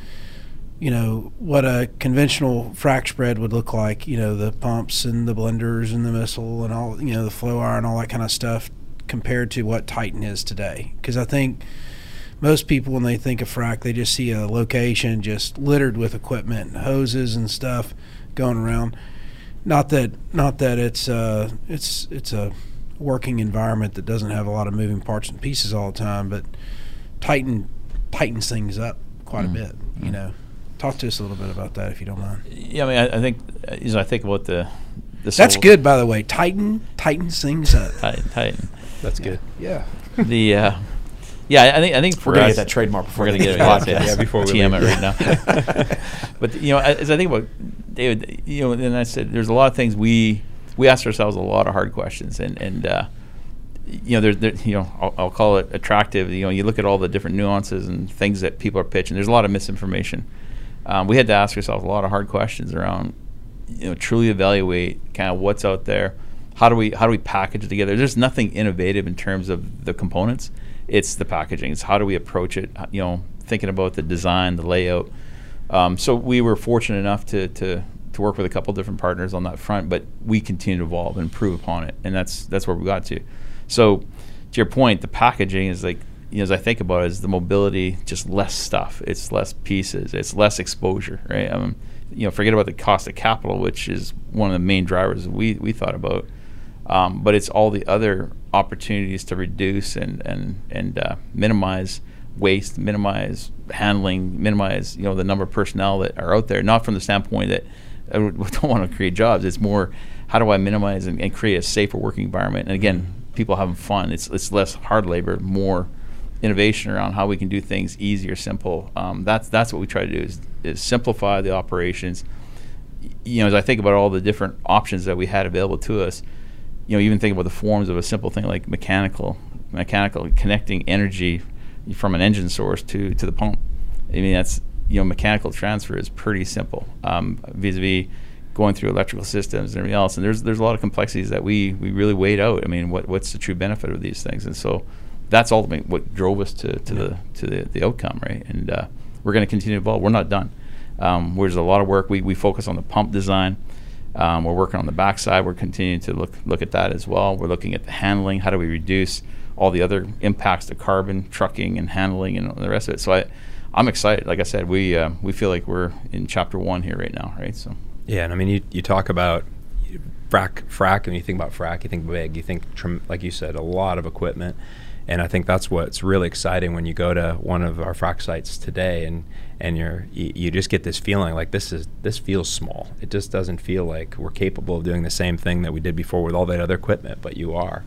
you know, what a conventional frac spread would look like. You know, the pumps and the blenders and the missile and all, you know, the flow iron, all that kind of stuff, compared to what Titan is today. Because I think most people, when they think of frac, they just see a location just littered with equipment, and hoses and stuff going around. Not that, not that it's uh, it's it's a working environment that doesn't have a lot of moving parts and pieces all the time, but Titan tightens things up quite Mm. a bit. You know, talk to us a little bit about that if you don't mind. Yeah, I mean, I, I think uh, as I think about the, the That's whole- good, by the way. Titan tightens things up. Titan, Titan. That's good. Yeah. the uh, yeah, I think I think for We're gonna us, get that trademark before we're gonna get it. podcast. Yeah, Yeah, before we TM leave. it right now. but you know, as I think about David, you know, and I said there's a lot of things we we asked ourselves a lot of hard questions, and and uh, you know, there's there, you know, I'll, I'll call it attractive. You know, you look at all the different nuances and things that people are pitching. There's a lot of misinformation. Um, we had to ask ourselves a lot of hard questions around, you know, truly evaluate kind of what's out there. How do we how do we package it together? There's nothing innovative in terms of the components. It's the packaging. It's how do we approach it? You know, thinking about the design, the layout. Um, so we were fortunate enough to, to to work with a couple different partners on that front, but we continue to evolve and improve upon it, and that's that's where we got to. So, to your point, the packaging is like you know, as I think about it, is the mobility just less stuff. It's less pieces. It's less exposure, right? Um, you know, forget about the cost of capital, which is one of the main drivers we we thought about. Um, but it's all the other opportunities to reduce and and and uh, minimize waste, minimize handling, minimize you know the number of personnel that are out there. Not from the standpoint that I don't want to create jobs. It's more how do I minimize and, and create a safer working environment. And again, people having fun. It's it's less hard labor, more innovation around how we can do things easier, simple. Um, that's that's what we try to do is, is simplify the operations. You know, as I think about all the different options that we had available to us, you know, even think about the forms of a simple thing like mechanical, mechanical connecting energy from an engine source to to the pump. I mean, that's you know, mechanical transfer is pretty simple um, vis-a-vis going through electrical systems and everything else. And there's there's a lot of complexities that we we really weighed out. I mean, what what's the true benefit of these things? And so that's ultimately what drove us to, to the to the, the outcome, right? And uh, we're going to continue to evolve. We're not done. Um, there's a lot of work. We, we focus on the pump design. Um, we're working on the backside. We're continuing to look look at that as well. We're looking at the handling. How do we reduce all the other impacts to carbon, trucking, and handling, and the rest of it? So I, I'm excited. Like I said, we uh, we feel like we're in chapter one here right now, right? So Yeah, and I mean, you, you talk about frac, frac, and you think about frac, you think big, you think, trim, like you said, a lot of equipment. And I think that's what's really exciting when you go to one of our frac sites today, and and you're you, you just get this feeling like this is this feels small. It just doesn't feel like we're capable of doing the same thing that we did before with all that other equipment, but you are.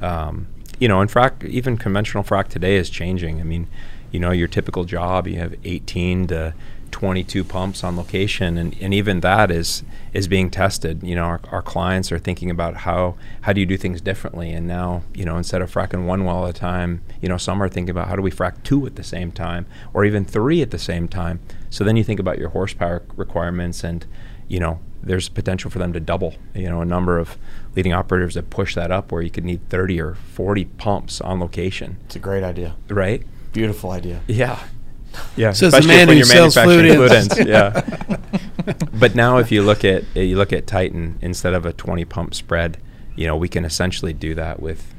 Um, you know, and frac, even conventional frac today is changing. I mean, you know, your typical job, you have 18 to 22 pumps on location, and, and even that is is being tested. You know, our, our clients are thinking about how how do you do things differently, and now you know instead of fracking one well at a time, you know, some are thinking about how do we frack two at the same time, or even three at the same time. So then you think about your horsepower requirements, and you know, there's potential for them to double. You know, a number of leading operators that push that up, where you could need 30 or 40 pumps on location, It's a great idea. right? Beautiful idea. Yeah. Yeah, Says the especially man when you're manufacturing fluid fluid ends. ends. Yeah. but now, if you look at uh, you look at Titan instead of a 20 pump spread, you know we can essentially do that with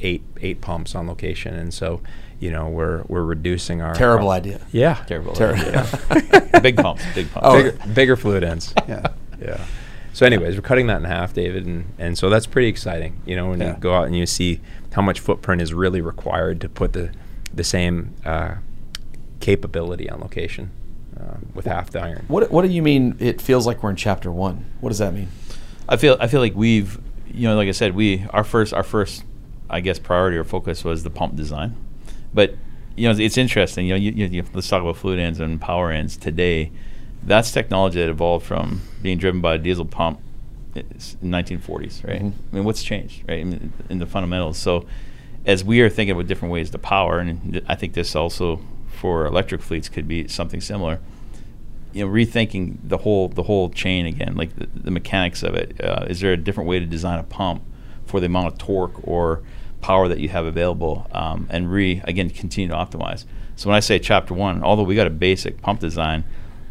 eight eight pumps on location, and so you know we're we're reducing our Terrible our- idea. Yeah, terrible. Terrible. idea. big pumps, big pumps. Oh. bigger, bigger fluid ends. Yeah. Yeah. So, anyways, we're cutting that in half, David, and, and so that's pretty exciting. You know, when Yeah. you go out and you see how much footprint is really required to put the the same uh, capability on location uh, with half the iron. What What do you mean? It feels like we're in chapter one. What does that mean? I feel I feel like we've you know, like I said, we our first our first, I guess, priority or focus was the pump design, but you know, it's, it's interesting. You know, you, you, you, let's talk about fluid ends and power ends today. That's technology that evolved from being driven by a diesel pump in 1940s, right? Mhm. I mean, what's changed, right? In, in the fundamentals. So, as we are thinking about different ways to power, and th- I think this also for electric fleets could be something similar. You know, rethinking the whole the whole chain again, like the, the mechanics of it. Uh, is there a different way to design a pump for the amount of torque or power that you have available, um, and re again continue to optimize? So when I say chapter one, although we got a basic pump design,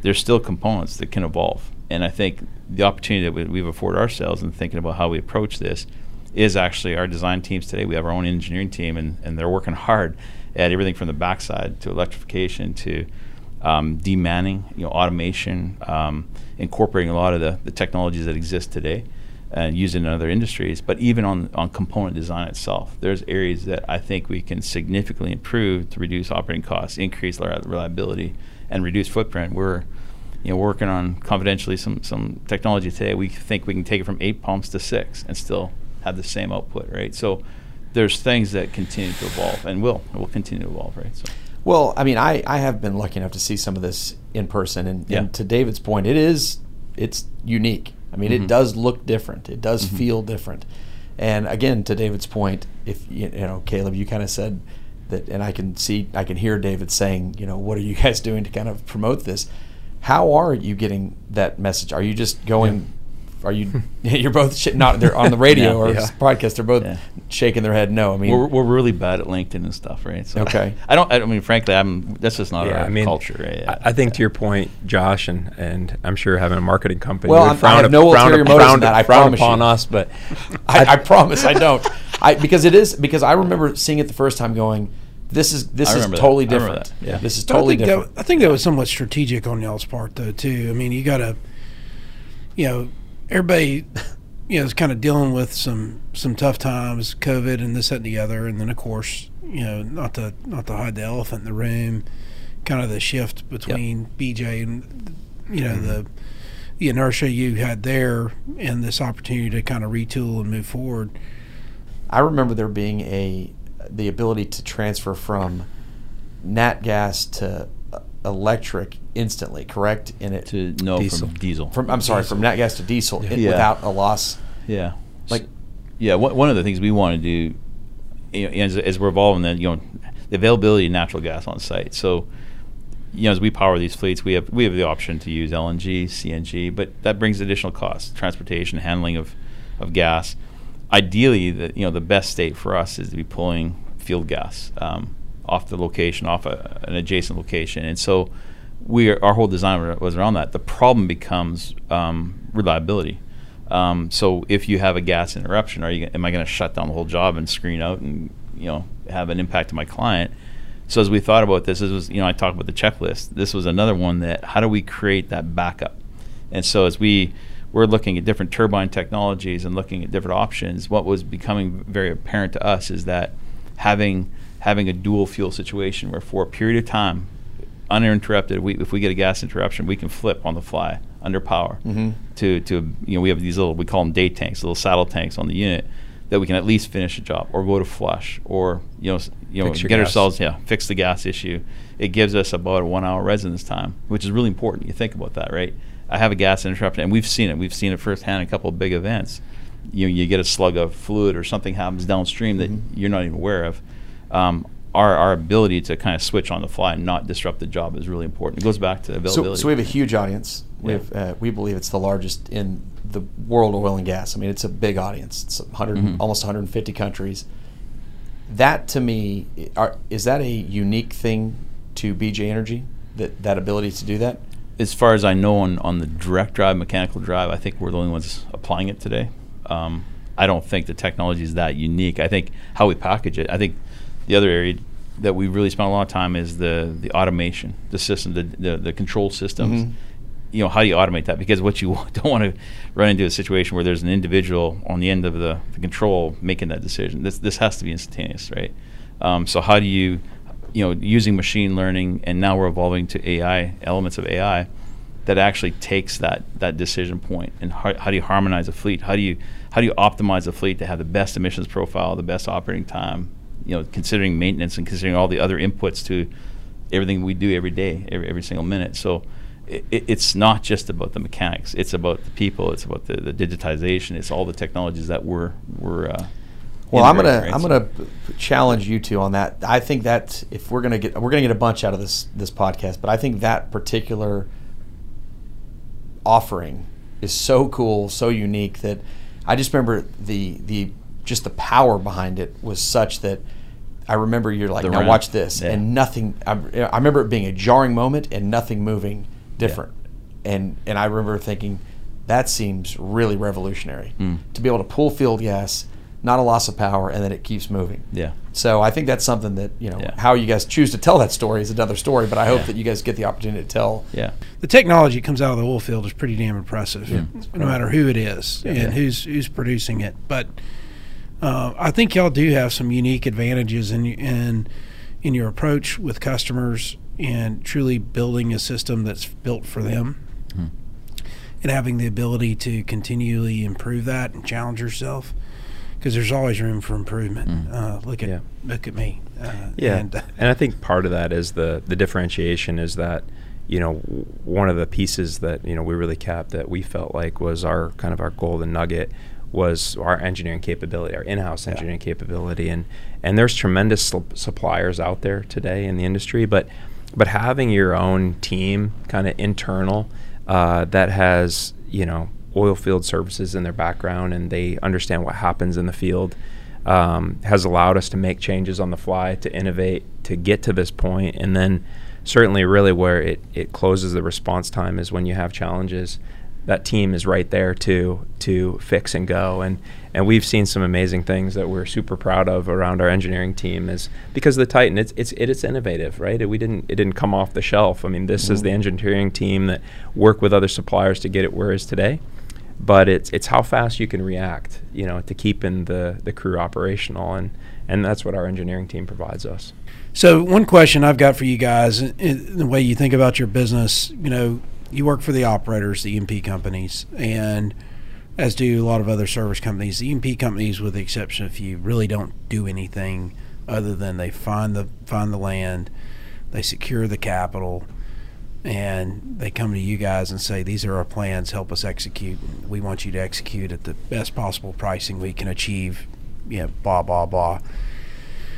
there's still components that can evolve, and I think the opportunity that we, we've afforded ourselves in thinking about how we approach this is actually our design teams today. We have our own engineering team, and, and they're working hard at everything from the backside to electrification to um, demanning, you know, automation, um, incorporating a lot of the, the technologies that exist today and using in other industries. But even on, on component design itself, there's areas that I think we can significantly improve to reduce operating costs, increase reliability, and reduce footprint. We're you know, working on confidentially some, some technology today. We think we can take it from eight pumps to six and still have the same output, right? So there's things that continue to evolve and will will continue to evolve, right? So Well, I mean, I, I have been lucky enough to see some of this in person, and, Yeah. and to David's point, it is it's unique. I mean, Mhm. it does look different. It does Mhm. feel different. And again, to David's point, if you, you know, Caleb, you kind of said that, and I can see, I can hear David saying, you know, what are you guys doing to kind of promote this? How are you getting that message? Are you just going? Are you? You're both sh- not. They're on the radio Yeah, or yeah. podcast. They're both Yeah. shaking their head. No, I mean, we're, we're really bad at LinkedIn and stuff, right? So Okay. I don't. I mean, frankly, I'm. That's just not Yeah, our I mean, culture, right? I, I think to your point, Josh, and, and I'm sure having a marketing company Well, would I'm- I frown, have up- no frown, ulterior up- frown, that, I frown promise upon you. us, but I, I promise I don't. I because it is because I remember seeing it the first time going, this is this is remember that. totally different. yeah. This is totally I think different. That, I think that was somewhat strategic on y'all's part, though, too. I mean, you got to, you know, everybody, you know, is kind of dealing with some some tough times, COVID and this that and the other, and then of course, you know, not to not to hide the elephant in the room, kind of the shift between BJ and you know the the inertia you had there and this opportunity to kind of retool and move forward. I remember there being a the ability to transfer from nat gas to electric instantly. Correct in it to no Diesel. from diesel. from I'm sorry from nat gas to diesel in- Yeah. without a loss. yeah, Like- like yeah. One, one of the things we want to do, you know, as, as we're evolving, then you know, the availability of natural gas on site. So, you know, as we power these fleets, we have we have the option to use LNG, CNG, but that brings additional costs, transportation, handling of, of gas. Ideally, the you know the best state for us is to be pulling field gas um, off the location, off a, an adjacent location, and so we are, our whole design was around that. The problem becomes um, reliability. Um, so if you have a gas interruption, are you am I going to shut down the whole job and screen out and you know have an impact to my client? So as we thought about this, this was you know I talked about the checklist. This was another one that how do we create that backup? And so as we we're looking at different turbine technologies and looking at different options, what was becoming very apparent to us is that having having a dual fuel situation where for a period of time, uninterrupted, we, if we get a gas interruption, we can flip on the fly under power Mhm. to to you know we have these little we call them day tanks, little saddle tanks on the unit that we can at least finish a job or go to flush or you know you know get gas. ourselves yeah fix the gas issue. It gives us about a one hour residence time, which is really important. You think about that, right? I have a gas interruption, and we've seen it. We've seen it firsthand in a couple of big events. You know, you get a slug of fluid or something happens downstream that Mhm. you're not even aware of. Um, our, our ability to kind of switch on the fly and not disrupt the job is really important. It goes back to So, availability. so we have a huge audience. We Yeah. have, uh, we believe it's the largest in the world of oil and gas. I mean, it's a big audience. It's 100, Mhm. almost 150 countries. That to me, are, is that a unique thing to BJ Energy? That that ability to do that? as far as I know, on, on the direct drive, mechanical drive, I think we're the only ones applying it today. Um, I don't think the technology is that unique. I think how we package it. I think the other area that we really spent a lot of time is the the automation, the system, the the, the control systems. Mhm. You know, how do you automate that? Because what you don't want to run into a situation where there's an individual on the end of the, the control making that decision. This this has to be instantaneous, right? Um, so how do you you know, using machine learning, and now we're evolving to AI elements of AI that actually takes that that decision point and how, how do you harmonize a fleet? How do you how do you optimize a fleet to have the best emissions profile, the best operating time, you know, considering maintenance and considering all the other inputs to everything we do every day, every, every single minute. So it, it's not just about the mechanics; it's about the people, it's about the, the digitization, it's all the technologies that we're we're. Uh, well, I'm gonna right? I'm gonna challenge you two on that. I think that if we're gonna get we're gonna get a bunch out of this this podcast, but I think that particular offering is so cool, so unique that I just remember the the just the power behind it was such that I remember you're like, The now watch this, yeah. and nothing. I, I remember it being a jarring moment and nothing moving different, and and I remember thinking that seems really revolutionary Mm. to be able to pull field gas, not a loss of power, and then it keeps moving. Yeah. So I think that's something that you know Yeah. how you guys choose to tell that story is another story. But I hope Yeah. that you guys get the opportunity to tell. Yeah. the technology that comes out of the oil field is pretty damn impressive, yeah. no matter who it is and who's who's producing it. But uh, I think y'all do have some unique advantages in in in your approach with customers and truly building a system that's built for them. And having the ability to continually improve that and challenge yourself, because there's always room for improvement. Uh, look at Yeah. look at me. Uh, Yeah, and, and, I think part of that is the the differentiation is that you know one of the pieces that you know we really capped that we felt like was our kind of our golden nugget was our engineering capability, our in-house engineering capability, and and there's tremendous sup- suppliers out there today in the industry, but but having your own team kind of internal uh, that has you know oil field services in their background and they understand what happens in the field um, has allowed us to make changes on the fly, to innovate, to get to this point, and then certainly really where it, it closes the response time is when you have challenges. That team is right there to to fix and go, and and we've seen some amazing things that we're super proud of around our engineering team is because the Titan it's it's it is innovative, right? it, we didn't it didn't come off the shelf. I mean, this is the engineering team that work with other suppliers to get it where it is today but it's it's how fast you can react, you know, to keeping the the crew operational, and and that's what our engineering team provides us. So one question I've got for you guys, the way you think about your business, you know, you work for the operators, the E&P companies, and as do a lot of other service companies. The E&P companies, with the exception of few, really don't do anything other than they find the find the land, they secure the capital, and they come to you guys and say, "These are our plans. Help us execute. We want you to execute at the best possible pricing we can achieve." You know, blah blah blah.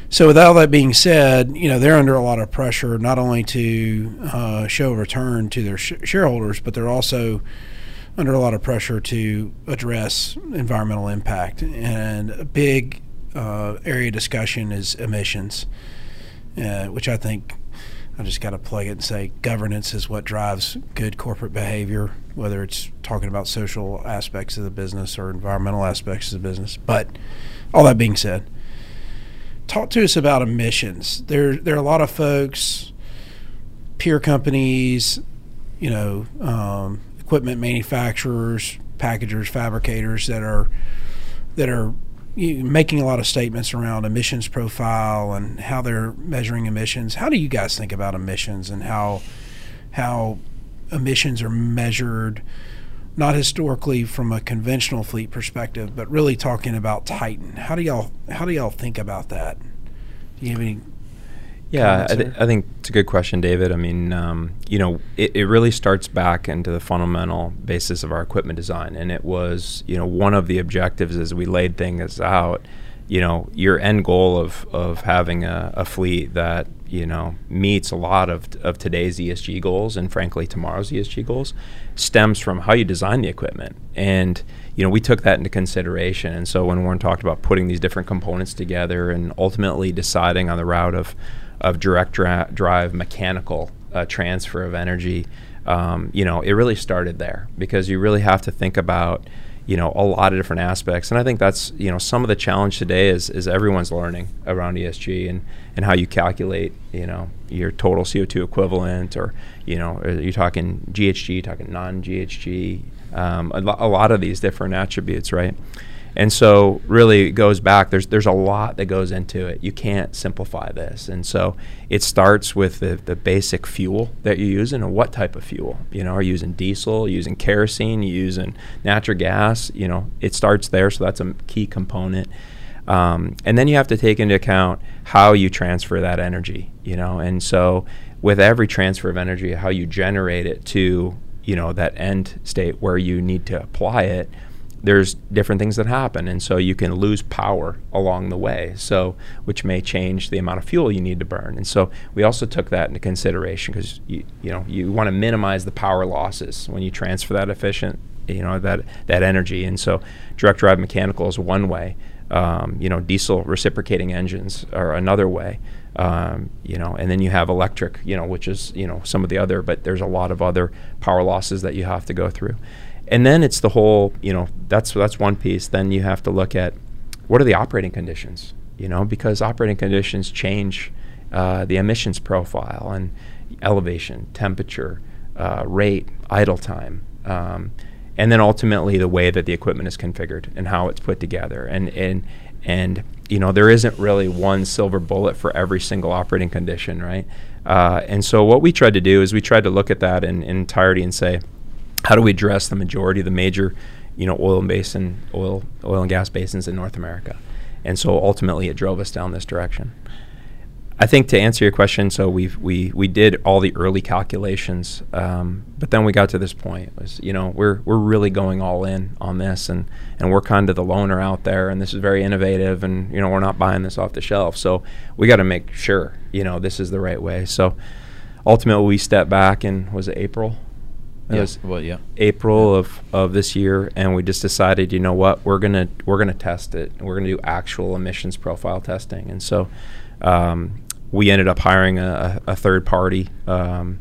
So, with all that being said, you know they're under a lot of pressure not only to uh, show return to their sh- shareholders, but they're also under a lot of pressure to address environmental impact. And a big uh, area discussion is emissions, uh, which I think I just got to plug it and say governance is what drives good corporate behavior, whether it's talking about social aspects of the business or environmental aspects of the business. But all that being said, talk to us about emissions. There, there are a lot of folks, peer companies, you know, um, equipment manufacturers, packagers, fabricators that are that are making a lot of statements around emissions profile and how they're measuring emissions. How do you guys think about emissions and how how emissions are measured? Not historically from a conventional fleet perspective, but really talking about Titan. How do y'all how do y'all think about that? Do you have any Yeah, I, th- I think it's a good question, David. I mean, um, you know, it, it really starts back into the fundamental basis of our equipment design, and it was, you know, one of the objectives as we laid things out. You know, your end goal of of having a, a fleet that you know meets a lot of of today's ESG goals and frankly tomorrow's ESG goals stems from how you design the equipment and you know we took that into consideration and so when Warren talked about putting these different components together and ultimately deciding on the route of of direct dra- drive mechanical uh, transfer of energy um, you know it really started there because you really have to think about you know a lot of different aspects. And i think that's you know some of the challenge today is is everyone's learning around esg and and how you calculate you know your total co2 equivalent or you know are you talking ghg talking non-ghg um, a, lo- a lot of these different attributes right And so really it goes back there's there's a lot that goes into it. You can't simplify this. And so it starts with the, the basic fuel that you're using and what type of fuel. You know, are you using diesel, using kerosene, using natural gas, you know, it starts there, so that's a key component. Um, and then you have to take into account how you transfer that energy, you know. And so with every transfer of energy, how you generate it to, you know, that end state where you need to apply it, there's different things that happen and so you can lose power along the way so which may change the amount of fuel you need to burn. And so we also took that into consideration because you, you know you want to minimize the power losses when you transfer that efficient you know that that energy. And so direct drive mechanical is one way. Um, you know diesel reciprocating engines are another way um, you know and then you have electric you know which is you know some of the other but there's a lot of other power losses that you have to go through and then it's the whole you know that's that's one piece. Then you have to look at what are the operating conditions you know because operating conditions change uh, the emissions profile and elevation temperature uh, rate idle time um, and then ultimately the way that the equipment is configured and how it's put together. And and and you know there isn't really one silver bullet for every single operating condition right? Uh, and so what we tried to do is we tried to look at that in, in entirety and say how do we address the majority of the major, you know, oil and basin, oil, oil and gas basins in North America? And so ultimately, it drove us down this direction. I think to answer your question, so we we we did all the early calculations, um, but then we got to this point. It was you know we're we're really going all in on this, and and we're kind of the loner out there, and this is very innovative, and you know we're not buying this off the shelf, so we got to make sure you know this is the right way. So ultimately, we stepped back, and was it April? It Yeah, was well, yeah. April of, of this year, and we just decided, you know what, we're gonna we're gonna test it. We're gonna do actual emissions profile testing, and so um, we ended up hiring a, a third party um,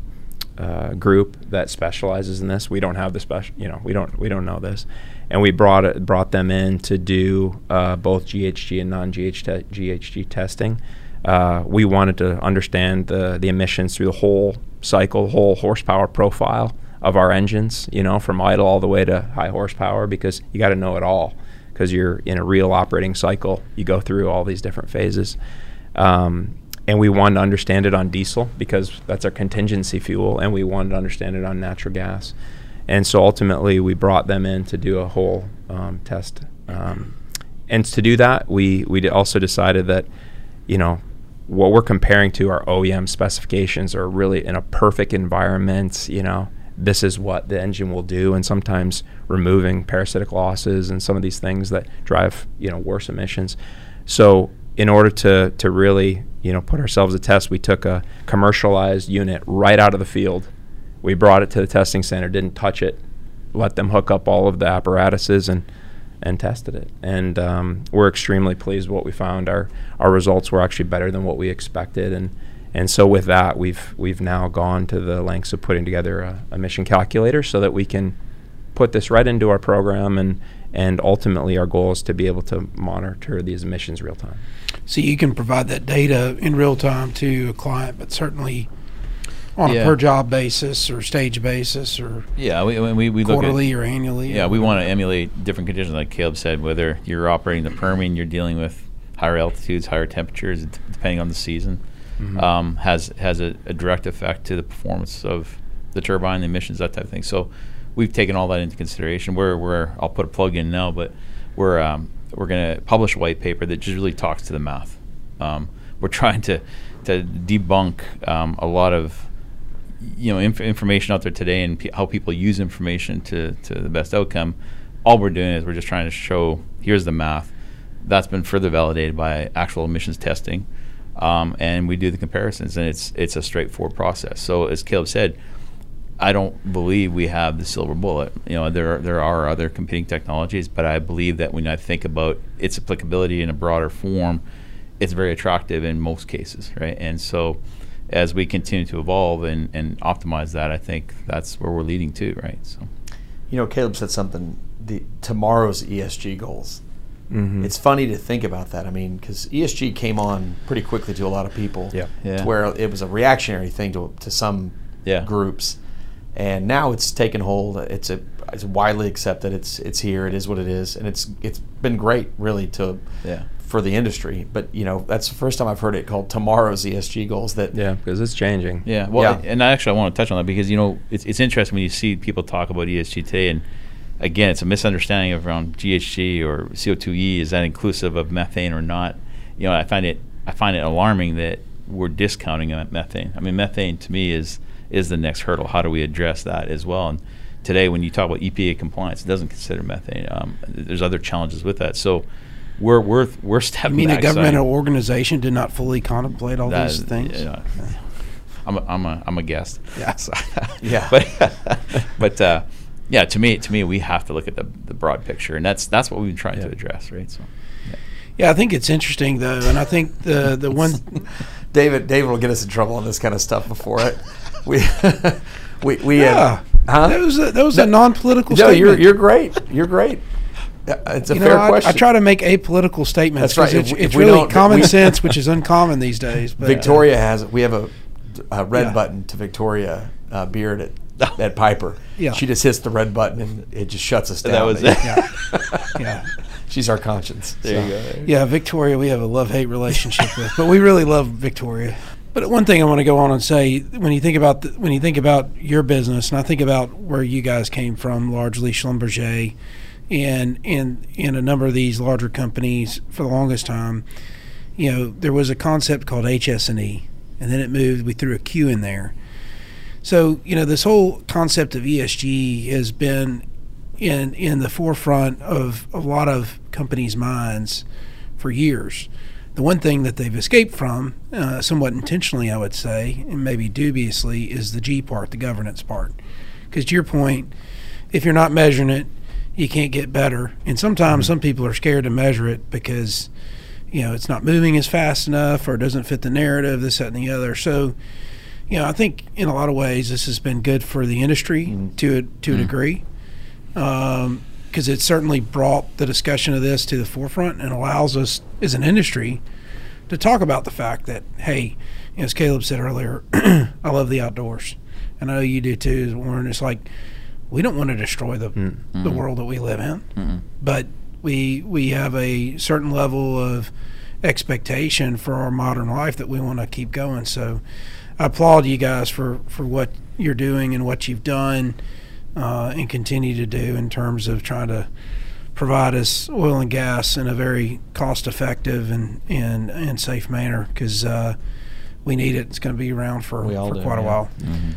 uh, group that specializes in this. We don't have the special, you know, we don't we don't know this, and we brought it brought them in to do uh, both GHG and non GHG testing. Uh, we wanted to understand the the emissions through the whole cycle, whole horsepower profile of our engines, you know, from idle all the way to high horsepower, because you got to know it all, because you're in a real operating cycle. You go through all these different phases. Um, and we wanted to understand it on diesel because that's our contingency fuel, and we wanted to understand it on natural gas. And so ultimately, we brought them in to do a whole um, test. Um, and to do that, we we also decided that, you know, what we're comparing to our OEM specifications are really in a perfect environment. You know, this is what the engine will do, and sometimes removing parasitic losses and some of these things that drive you know worse emissions. So in order to to really you know put ourselves a test, we took a commercialized unit right out of the field. We brought it to the testing center, didn't touch it, let them hook up all of the apparatuses and and tested it. And um, we're extremely pleased with what we found. Our our results were actually better than what we expected, and and so with that, we've we've now gone to the lengths of putting together a, a mission calculator so that we can put this right into our program and and ultimately our goal is to be able to monitor these emissions real time. So you can provide that data in real time to a client, but certainly on Yeah. a per job basis or stage basis or Yeah, we we, we look at quarterly or annually. Yeah, we want to emulate different conditions, like Caleb said. Whether you're operating the Permian, you're dealing with higher altitudes, higher temperatures, depending on the season, um, has has a, a direct effect to the performance of the turbine, the emissions, that type of thing. So we've taken all that into consideration. We're, we're I'll put a plug in now, but we're um, we're going to publish a white paper that just really talks to the math. Um, we're trying to to debunk um, a lot of you know inf- information out there today and pe how people use information to, to the best outcome all we're doing is we're just trying to show here's the math that's been further validated by actual emissions testing um, and we do the comparisons and it's it's a straightforward process so as caleb said I don't believe we have the silver bullet. You know, there are, there are other competing technologies, but I believe that when I think about its applicability in a broader form, it's very attractive in most cases, right? And so, as we continue to evolve and, and optimize that, I think that's where we're leading to, right? So, You know, Caleb said something. The tomorrow's ESG goals. Mm-hmm. It's funny to think about that. I mean, because ESG came on pretty quickly to a lot of people. Yeah. Yeah. Where it was a reactionary thing to to some Yeah. groups, and now it's taken hold. It's a it's widely accepted. It's it's here. It is what it is, and it's it's been great, really, to Yeah. for the industry. But you know, that's the first time I've heard it called tomorrow's ESG goals. That Yeah, because it's changing. Yeah, well, Yeah. and actually, I want to touch on that because you know it's it's interesting when you see people talk about ESG today, and again, it's a misunderstanding of around GHG or CO2e. Is that inclusive of methane or not? You know, I find it I find it alarming that we're discounting methane. I mean, methane to me is is the next hurdle. How do we address that as well? And today, when you talk about EPA compliance, it doesn't consider methane. Um, there's other challenges with that. So. We're, we're, we're stepping mean, a governmental saying- organization did not fully contemplate all these is- things. yeah. I'm a, I'm a, I'm a guest. Yeah. So- Yeah. But, but uh, yeah, to me, to me, we have to look at the, the broad picture, and that's that's what we've been trying to address, right? So, Yeah, I think it's interesting though, and I think the the one David David will get us in trouble on this kind of stuff before it. We we we yeah, had, huh? that was a, that was a non-political No, statement. you're you're great. You're great. Uh, It's a You fair know, I, question. I try to make apolitical statements That's right. 'cause If It's, if it's we really common we- sense, which is uncommon these days. But, uh, Victoria has we have a, a red Yeah. button to Victoria uh, Beard at at Piper. Yeah. She just hits the red button and it just shuts us down. that was it. yeah, yeah, She's our conscience. There you so. go. yeah. Victoria, we have a love-hate relationship with, but we really love Victoria. But one thing I want to go on and say, when you think about the, when you think about your business, and I think about where you guys came from, largely Schlumberger, and and and a number of these larger companies for the longest time, you know, there was a concept called HS&E, and then it moved. We threw a Q in there. So you know, this whole concept of ESG has been in in the forefront of a lot of companies' minds for years. The one thing that they've escaped from, uh, somewhat intentionally, I would say, and maybe dubiously, is the G part, the governance part. Because to your point, if you're not measuring it, you can't get better. And sometimes some people are scared to measure it because, you know, it's not moving as fast enough or it doesn't fit the narrative, this, that, and the other. So, you know, I think in a lot of ways this has been good for the industry mm-hmm. to a, to a mm-hmm. degree, um, because it certainly brought the discussion of this to the forefront and allows us as an industry to talk about the fact that hey, you know, as Caleb said earlier, I love the outdoors, and I know you do too, Warren. It's like we don't want to destroy the mm. the mm-hmm. world that we live in, but we we have a certain level of expectation for our modern life that we want to keep going. So I applaud you guys for for what you're doing and what you've done uh, and continue to do in terms of trying to provide us oil and gas in a very cost effective and and, and safe manner because uh, we need it. It's going to be around for, We all for do, quite a yeah. while.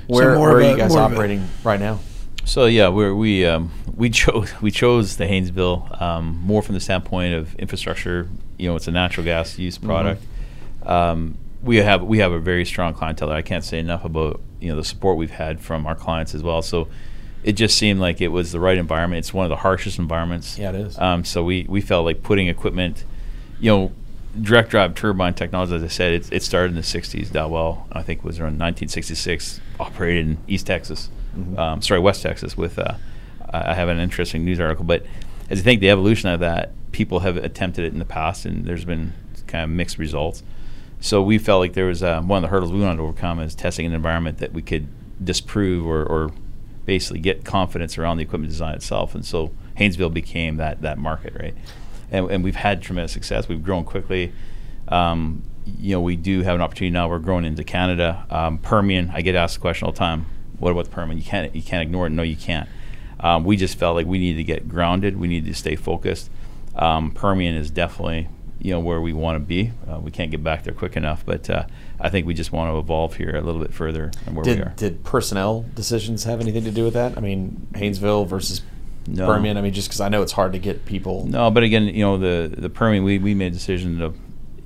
Where, more where of are a- you guys more of a- operating right now? So yeah, we're, we um, we chose we chose the Haynesville um, more from the standpoint of infrastructure. You know, it's a natural gas use product. Um, we have we have a very strong clientele. I can't say enough about you know the support we've had from our clients as well. So it just seemed like it was the right environment. It's one of the harshest environments. Yeah, it is. Um, so we we felt like putting equipment, you know. Direct drive turbine technology, as I said, it, it started in the 60s. Dowell, I think, was around 1966, operated in East Texas um, sorry, West Texas. With uh, I I have an interesting news article, but as you think the evolution of that, people have attempted it in the past, and there's been kind of mixed results. So we felt like there was uh, one of the hurdles we wanted to overcome is testing an environment that we could disprove or, or basically get confidence around the equipment design itself. And so Haynesville became that that market, right? And, and we've had tremendous success. We've grown quickly. Um, you know, we do have an opportunity now. We're growing into Canada, um, Permian. I get asked the question all the time. What about the Permian? You can't you can't ignore it. No, you can't. Um, we just felt like we needed to get grounded. We needed to stay focused. Um, Permian is definitely you know where we want to be. Uh, we can't get back there quick enough, but uh, I think we just want to evolve here a little bit further than where we are. Did, did personnel decisions have anything to do with that? I mean, Haynesville versus No. Permian. I mean, just because I know it's hard to get people. No, but again, you know, the the Permian, we, we made a decision to,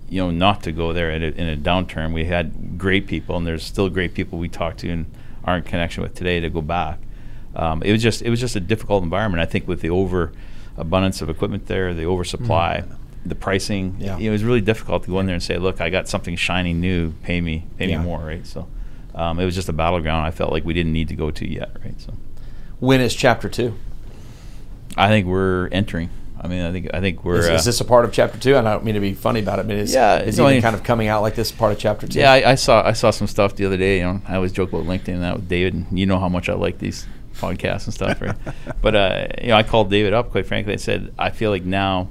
you know, not to go there in a, in a downturn. We had great people, and there's still great people we talk to and are in connection with today to go back. Um, it was just it was just a difficult environment. I think with the over abundance of equipment there, the oversupply, the pricing. Yeah. it was really difficult to go in there and say, look, I got something shiny new, pay me, pay Yeah. me more, right? So. Um, it was just a battleground I felt like we didn't need to go to yet, right? So, When is chapter two? I think we're entering. I mean, I think I think we're. Is, uh, is this a part of chapter two? And I don't mean to be funny about it, but is, Yeah, no, even kind of coming out like this part of chapter two? Yeah, I, I saw I saw some stuff the other day. You know, I always joke about LinkedIn and that with David. And you know how much I like these podcasts and stuff. Right? but uh, you know, I called David up quite frankly and said, I feel like now,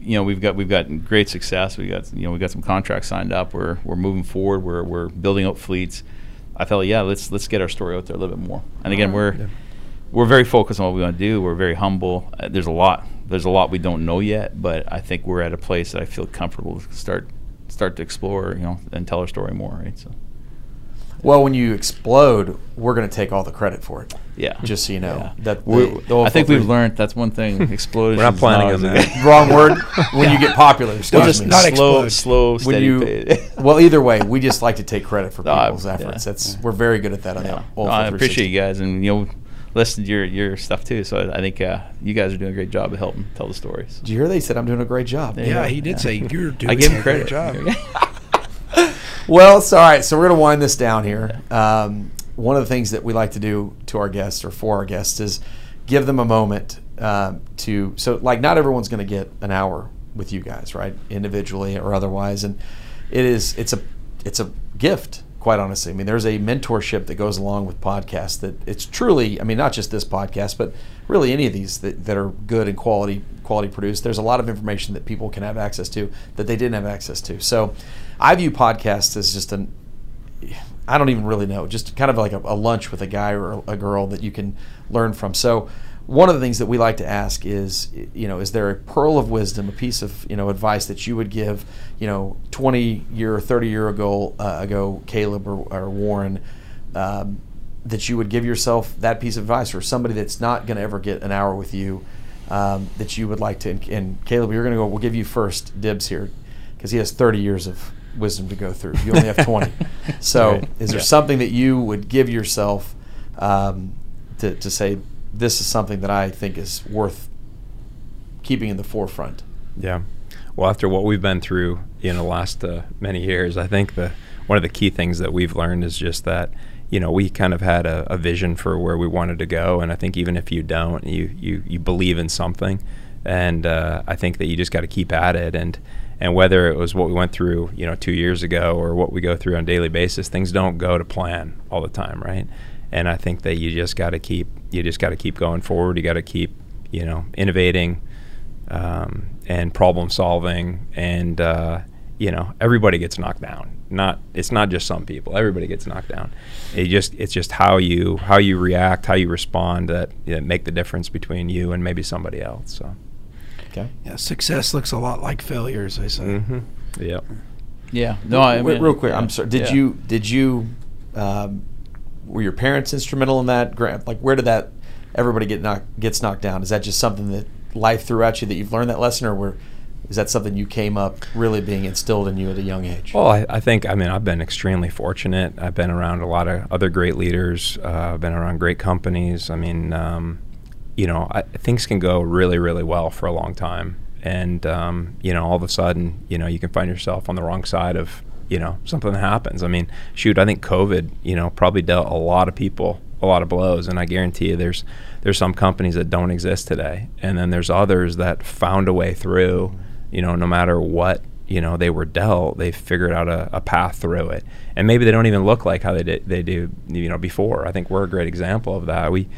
you know, we've got we've got great success. We got you know we got some contracts signed up. We're we're moving forward. We're we're building up fleets. I felt yeah, let's let's get our story out there a little bit more. And again, we're Yeah. we're very focused on what we want to do. We're very humble. Uh, there's a lot. There's a lot we don't know yet, but I think we're at a place that I feel comfortable to start start to explore, you know, and tell our story more. Right. So Well, when you explode, we're going to take all the credit for it. yeah. Just so you know Yeah. that We're- the- the I think we've filter- learned that's one thing. Explosion. We're not planning on that. Wrong word. When you get popular, excuse We'll just me. not slow, explode. slow, when steady you well either way we just like to take credit for No, I- people's efforts yeah. that's we're very good at that on Yeah. the oil No, I appreciate you guys, and you know, listen to your your stuff too. So I, I think uh, you guys are doing a great job of helping tell the stories. did you hear they said i'm doing a great job Yeah. Yeah, he did Yeah. say you're doing I give him a great credit. job. Well it's all right so we're going to wind this down here. Um, one of the things that we like to do to our guests or for our guests is give them a moment um, to so like not everyone's going to get an hour with you guys right individually or otherwise and it is it's a it's a gift quite honestly. I mean there's a mentorship that goes along with podcasts that it's truly i mean not just this podcast but really any of these that, that are good and quality quality produced. There's a lot of information that people can have access to that they didn't have access to. So i view podcasts as just an I don't even really know, just kind of like a, a lunch with a guy or a girl that you can learn from. So, one of the things that we like to ask is, you know, is there a pearl of wisdom, a piece of you know advice that you would give, you know, 20 year, 30 year ago, uh, ago, Caleb or, or Warren, um, that you would give yourself that piece of advice, or somebody that's not going to ever get an hour with you, um, that you would like to. And, and Caleb, you're going to go. We'll give you first dibs here, because he has 30 years of wisdom to go through. You only have 20. So, Right. is there Yeah. something that you would give yourself um, to, to say, this is something that I think is worth keeping in the forefront? Yeah. Well, after what we've been through in the last uh, many years, I think the one of the key things that we've learned is just that you know we kind of had a, a vision for where we wanted to go, and I think even if you don't, you you you believe in something, and uh, I think that you just got to keep at it and. And whether it was what we went through, you know, two years ago, or what we go through on a daily basis, things don't go to plan all the time, right? And I think that you just got to keep, you just got to keep going forward. You got to keep, you know, innovating, um, and problem solving and uh, you know everybody gets knocked down not it's not just some people everybody gets knocked down it just it's just how you how you react how you respond that, that make the difference between you and maybe somebody else so Okay. Yeah, success looks a lot like failures. as they say. mm-hmm. yep Yeah. No, I Wait, mean, real quick, yeah, I'm sorry. Did yeah. you did you um, were your parents instrumental in that? Grant, Like, where did that everybody get knocked gets knocked down? Is that just something that life threw at you that you've learned that lesson, or were is that something you came up really being instilled in you at a young age? Well, I, I think I mean I've been extremely fortunate. I've been around a lot of other great leaders. Uh, I've been around great companies. I mean, um, you know, I, things can go really, really well for a long time, and um, you know, all of a sudden, you know, you can find yourself on the wrong side of you know something happens. I mean, shoot, I think COVID, you know, probably dealt a lot of people a lot of blows, and I guarantee you, there's there's some companies that don't exist today, and then there's others that found a way through. You know, no matter what you know they were dealt, they figured out a, a path through it, and maybe they don't even look like how they did they do you know before. I think we're a great example of that. We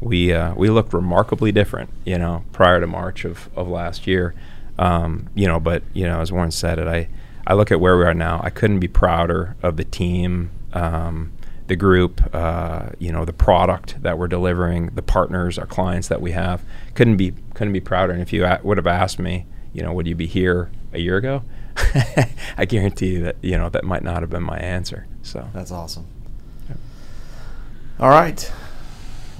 we uh, we looked remarkably different, you know, prior to March of, of last year. Um, you know, but you know, as Warren said it, I I look at where we are now. I couldn't be prouder of the team, um, the group, uh, you know, the product that we're delivering, the partners, our clients that we have. Couldn't be couldn't be prouder. And if you a- would have asked me, you know, would you be here a year ago? I guarantee you that you know that might not have been my answer. So That's awesome. All right,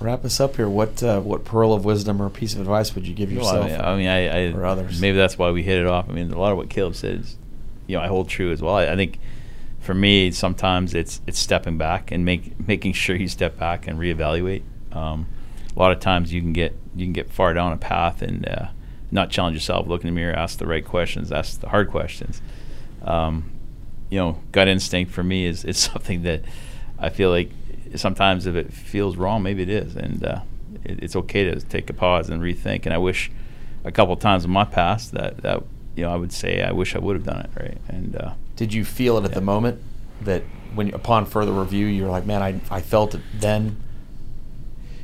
wrap us up here. What uh, what pearl of wisdom or piece of advice would you give Well, yourself? I mean, I, I or others. Maybe that's why we hit it off. I mean, a lot of what Caleb said is, you know, I hold true as well. I, I think for me, sometimes it's it's stepping back and make making sure you step back and reevaluate. Um, a lot of times you can get you can get far down a path and uh, not challenge yourself. Look in the mirror, ask the right questions, ask the hard questions. Um, you know, gut instinct for me is it's something that I feel like sometimes if it feels wrong, maybe it is, and uh, it, it's okay to take a pause and rethink. And I wish a couple of times in my past that that you know I would say I wish I would have done it right. And uh, Did you feel it at the moment that when upon further review you're like, man, I I felt it then?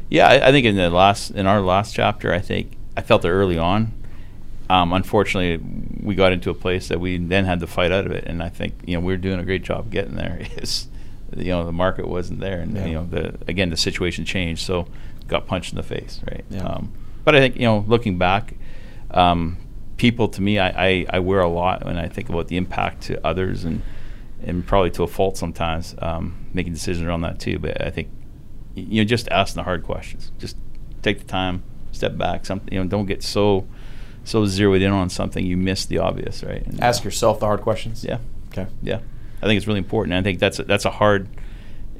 Yeah, I, I think in the last in our last chapter, I think I felt it early on. Um, unfortunately, we got into a place that we then had to fight out of it, and I think you know we are doing a great job getting there. you know the market wasn't there, and Yeah. you know the again the situation changed, so got punched in the face, right? Yeah. Um, but I think you know looking back, um, people to me, I, I, I wear a lot when I think about the impact to others and and probably to a fault sometimes um, making decisions around that too. But I think you know just asking the hard questions, just take the time, step back. Something you know don't get so so zeroed in on something you miss the obvious, right? And, Ask yourself the hard questions. Yeah, Okay. yeah. I think it's really important. And I think that's a, that's a hard,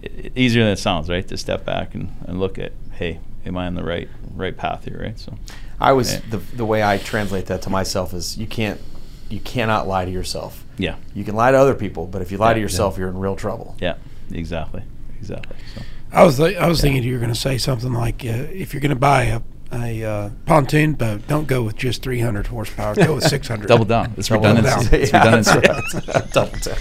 i- i- easier than it sounds, right? To step back and, and look at, hey, am I on the right right path here, right? So I was Yeah. the the way I translate that to myself is you can't you cannot lie to yourself. yeah, You can lie to other people, but if you lie to Yeah. yourself, you're in real trouble. yeah, exactly, exactly. So I was th- I was thinking you were going to say something like uh, if you're going to buy a a uh, pontoon boat, don't go with just 300 horsepower. Go with 600. double down. It's Double redundancy. down. It's Yeah, redundancy. that's right. Double down.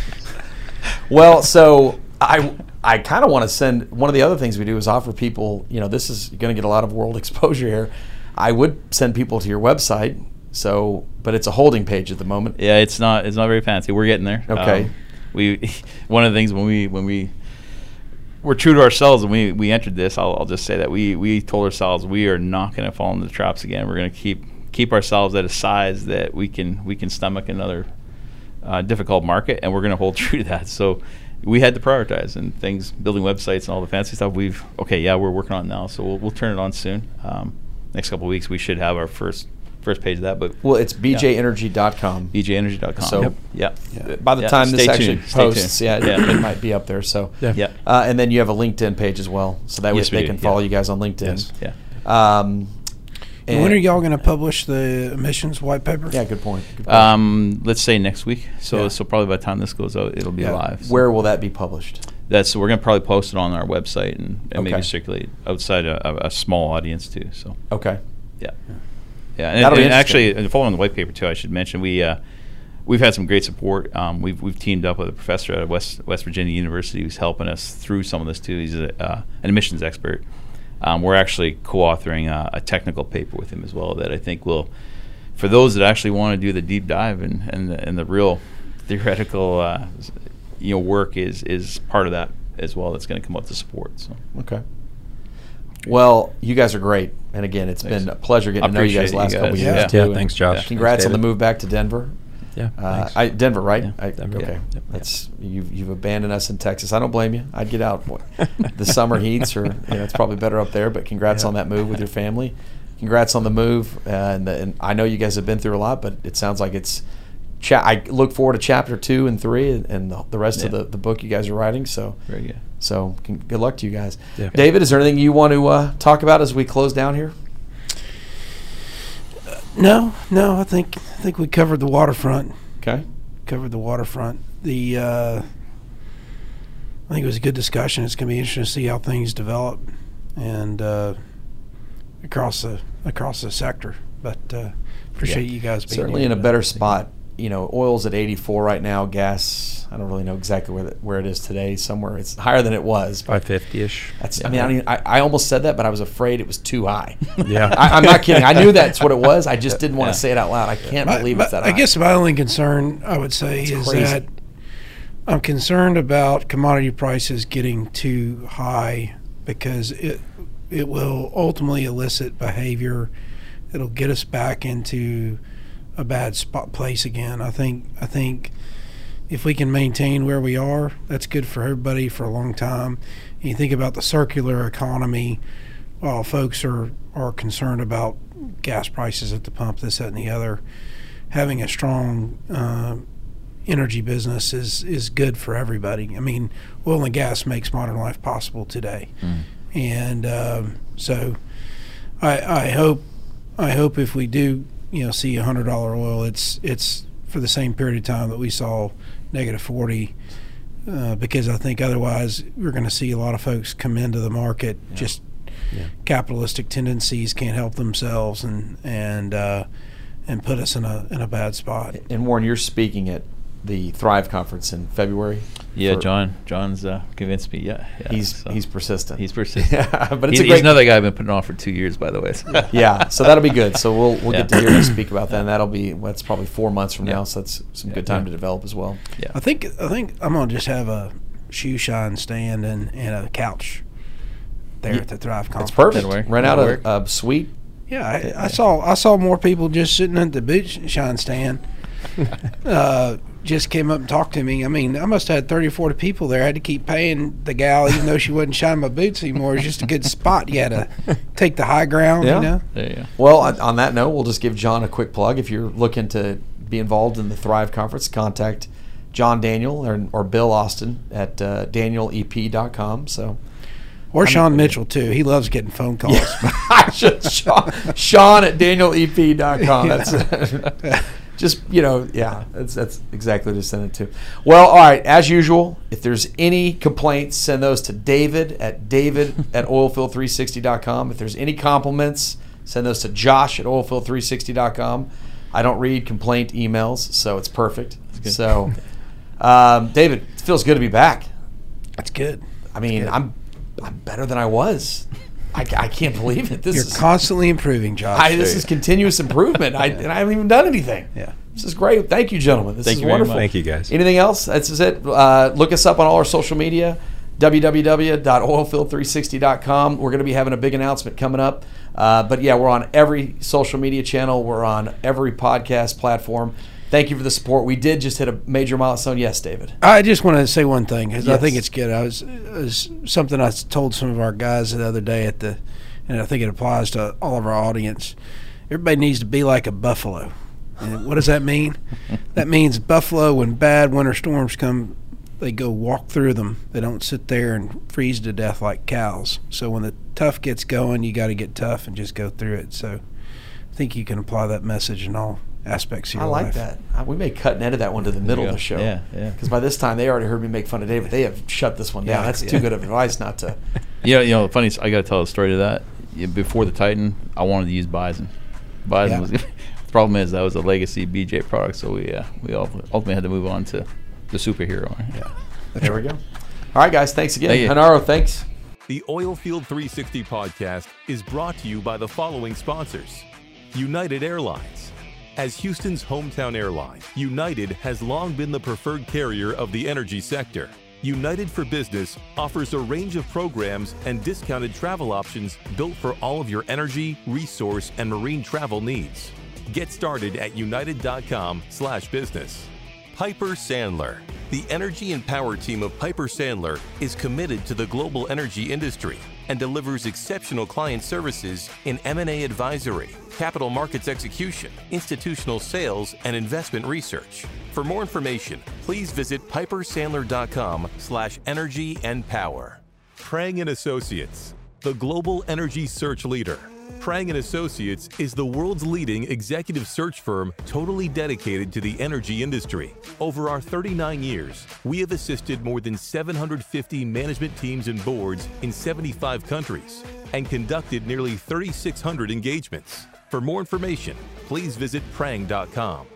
Well, so I I kind of want to send one of the other things we do is offer people. You know, this is going to get a lot of world exposure here. I would send people to your website. So, but it's a holding page at the moment. Yeah, it's not it's not very fancy. We're getting there. Okay. Um, we one of the things when we when we we're true to ourselves and we we entered this. I'll, I'll just say that we we told ourselves we are not going to fall into the traps again. We're going to keep keep ourselves at a size that we can we can stomach another uh, difficult market, and we're going to hold true to that. So. We had to prioritize and things, building websites and all the fancy stuff. We've okay, yeah, we're working on it now, so we'll, we'll turn it on soon. Um, next couple of weeks, we should have our first first page of that. But Well, it's bjenergy.com. bjenergy.com. So- yep. Yep. Uh, By the Yeah, time this stay actually tuned, stay posts, yeah, Yeah. it might be up there. So, Yeah. Yeah. uh, and then you have a LinkedIn page as well, so that way Yes, we they do, can follow yeah. you guys on LinkedIn. Yeah. Um, And when are y'all going to publish the emissions white paper? Yeah, good point. Good point. Um, let's say next week. So Yeah. so probably by the time this goes out, it'll be Yeah. live. So Where will that be published? that's we're gonna probably post it on our website and, and Okay. maybe circulate outside a, a, a small audience too. So Okay. yeah, yeah. And, That'll and actually, and following the white paper too, I should mention we. Uh, We've had some great support. Um, we've, we've teamed up with a professor at West West Virginia University who's helping us through some of this too. He's a, uh, an emissions expert. Um, we're actually co-authoring a, a technical paper with him as well that I think will, for those that actually want to do the deep dive and and the, and the real theoretical, uh, you know, work is is part of that as well. That's going to come up to support. So Okay. Well, you guys are great, and again, it's Thanks. been a pleasure getting I to know you guys the last you couple guys. years Yeah. too. Yeah, thanks, Josh. Yeah. Congrats on the move back to Denver. Yeah, Uh. I, Denver, right? Yeah, I, Denver. Okay, Yeah. That's you've you've abandoned us in Texas. I don't blame you. I'd get out the summer heats, or you know, it's probably better up there. But congrats on that move with your family. Congrats on the move, uh, and, and I know you guys have been through a lot, but it sounds like it's. Cha- I look forward to chapter two and three, and, and the, the rest of the, the book you guys are writing. So, very good. so con- good luck to you guys. David, is there anything you want to uh, talk about as we close down here? No, no. I think I think we covered the waterfront. Okay. Covered the waterfront. The uh, I think it was a good discussion. It's going to be interesting to see how things develop and uh, across the across the sector. But uh, appreciate you guys being certainly in a better spot. You know, oil's at 84 right now. Gas, I don't really know exactly where the, where it is today. Somewhere it's higher than it was. but Five fifty ish. That's. I mean, I, don't even, I, I almost said that, but I was afraid it was too high. Yeah. I, I'm not kidding. I knew that's what it was. I just didn't want Yeah. to say it out loud. I can't My- believe my- it's that I high. guess my only concern, I would say, It's is crazy. that I'm concerned about commodity prices getting too high because it it will ultimately elicit behavior. It'll get us back into a bad spot place again. I think I think if we can maintain where we are, that's good for everybody for a long time. And you think about the circular economy, while folks are, are concerned about gas prices at the pump, this, that, and the other, having a strong uh, energy business is, is good for everybody. I mean, oil and gas makes modern life possible today. And um, so I, I hope I hope if we do you know see a hundred dollar oil, it's it's for the same period of time that we saw negative forty, uh, because I think otherwise we're going to see a lot of folks come into the market just Yeah. capitalistic tendencies can't help themselves and and uh, and put us in a in a bad spot. and Warren, you're speaking at the Thrive conference in February. Yeah, John. John's uh, convinced me. Yeah, yeah, He's so he's persistent. he's persistent. yeah, but it's he's, a he's great. another guy I've been putting off for two years, by the way. so- yeah, so that'll be good. So we'll we'll get to hear you speak about that. And that'll be that's probably four months from Yeah. now. So that's some Yeah. good time Yeah. to develop as well. yeah. I think I think I'm gonna just have a shoe shine stand and, and a couch there Yeah, at the Thrive That's conference. perfect. That'll work. Rent out That'll a, a suite. Yeah, I, I saw I saw more people just sitting at the boot shine stand. uh, just came up and talked to me. I mean, I must have had 30 or 40 people there. I had to keep paying the gal, even though she wasn't shining my boots anymore. It was just a good spot. You had to take the high ground, Yeah. you know? There you. Well, on, on that note, we'll just give John a quick plug. If you're looking to be involved in the Thrive Conference, contact John Daniel or, or Bill Austin at uh, danielep.com. So, Or Sean Mitchell, too. He loves getting phone calls. I should, Sean, Sean at danielep.com. That's just, you know, yeah, that's, that's exactly what to send it to. Well, all right, as usual, if there's any complaints, send those to David at david at oilfield360.com. If there's any compliments, send those to Josh at oilfield360.com. I don't read complaint emails, so it's perfect. So, um, David, it feels good to be back. That's good. I mean, I'm I'm better than I was. I, I can't believe it. This You're is constantly improving, Josh. I, this is continuous improvement. I, and I haven't even done anything. Yeah. This is great. Thank you, gentlemen. This Thank is you wonderful. Thank you, guys. Anything else? That's just it. Uh, look us up on all our social media www.oilfield360.com. We're going to be having a big announcement coming up. Uh, but yeah, we're on every social media channel. We're on every podcast platform. Thank you for the support. We did just hit a major milestone. Yes, David. I just want to say one thing because I think it's good. I was, it was something I told some of our guys the other day at the, and I think it applies to all of our audience. Everybody needs to be like a buffalo. And what does that mean? that means buffalo when bad winter storms come, they go walk through them. They don't sit there and freeze to death like cows. So when the tough gets going, you got to get tough and just go through it. So I think you can apply that message in all aspects of I like life. that. Uh, We may cut and edit that one to the middle of the show. Yeah, yeah. Because by this time, they already heard me make fun of David. They have shut this one down. Yeah, That's yeah. too good of advice not to. Yeah, you know, the funny. I got to tell a story to that. Before the Titan, I wanted to use Bison. Bison Yeah. was. the problem is that was a legacy BJ product, so we uh, we all ultimately had to move on to the superhero. Yeah. There we go. All right, guys. Thanks again. Thank. Hanaro, thanks. The Oilfield 360 podcast is brought to you by the following sponsors United Airlines. As Houston's hometown airline, United has long been the preferred carrier of the energy sector. United for Business offers a range of programs and discounted travel options built for all of your energy, resource, and marine travel needs. Get started at united.com/business. Piper Sandler. The energy and power team of Piper Sandler is committed to the global energy industry and delivers exceptional client services in M&A advisory, capital markets execution, institutional sales, and investment research. For more information, please visit pipersandler.com slash energy and power. Prang Associates, the global energy search leader. Prang Associates is the world's leading executive search firm totally dedicated to the energy industry. Over our 39 years, we have assisted more than 750 management teams and boards in 75 countries and conducted nearly 3,600 engagements. For more information, please visit prang.com.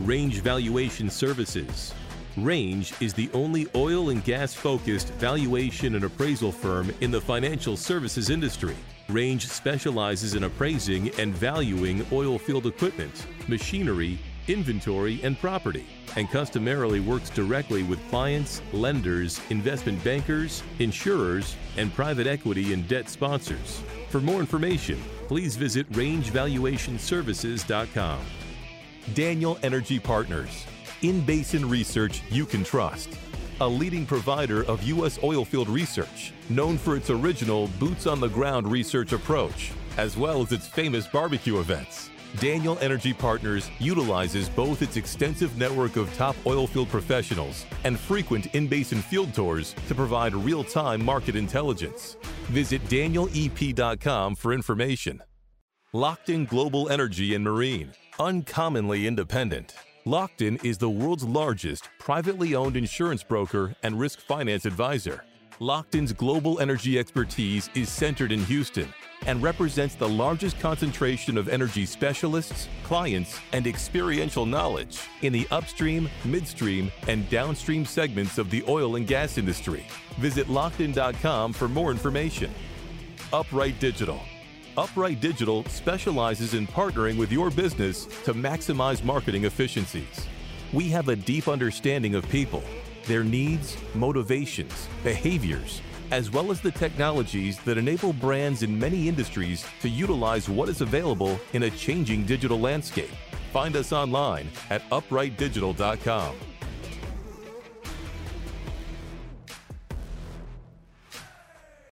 Range Valuation Services. Range is the only oil and gas focused valuation and appraisal firm in the financial services industry. Range specializes in appraising and valuing oil field equipment, machinery, inventory, and property, and customarily works directly with clients, lenders, investment bankers, insurers, and private equity and debt sponsors. For more information, please visit rangevaluationservices.com. Daniel Energy Partners. In basin research you can trust. A leading provider of U.S. oilfield research, known for its original boots on the ground research approach, as well as its famous barbecue events. Daniel Energy Partners utilizes both its extensive network of top oilfield professionals and frequent in basin field tours to provide real time market intelligence. Visit danielep.com for information. Lockton Global Energy and Marine, uncommonly independent. Lockton is the world's largest privately owned insurance broker and risk finance advisor. Lockton's global energy expertise is centered in Houston, and represents the largest concentration of energy specialists, clients, and experiential knowledge in the upstream, midstream, and downstream segments of the oil and gas industry. Visit Lockton.com for more information. Upright Digital. Upright Digital specializes in partnering with your business to maximize marketing efficiencies. We have a deep understanding of people, their needs, motivations, behaviors, as well as the technologies that enable brands in many industries to utilize what is available in a changing digital landscape. Find us online at uprightdigital.com.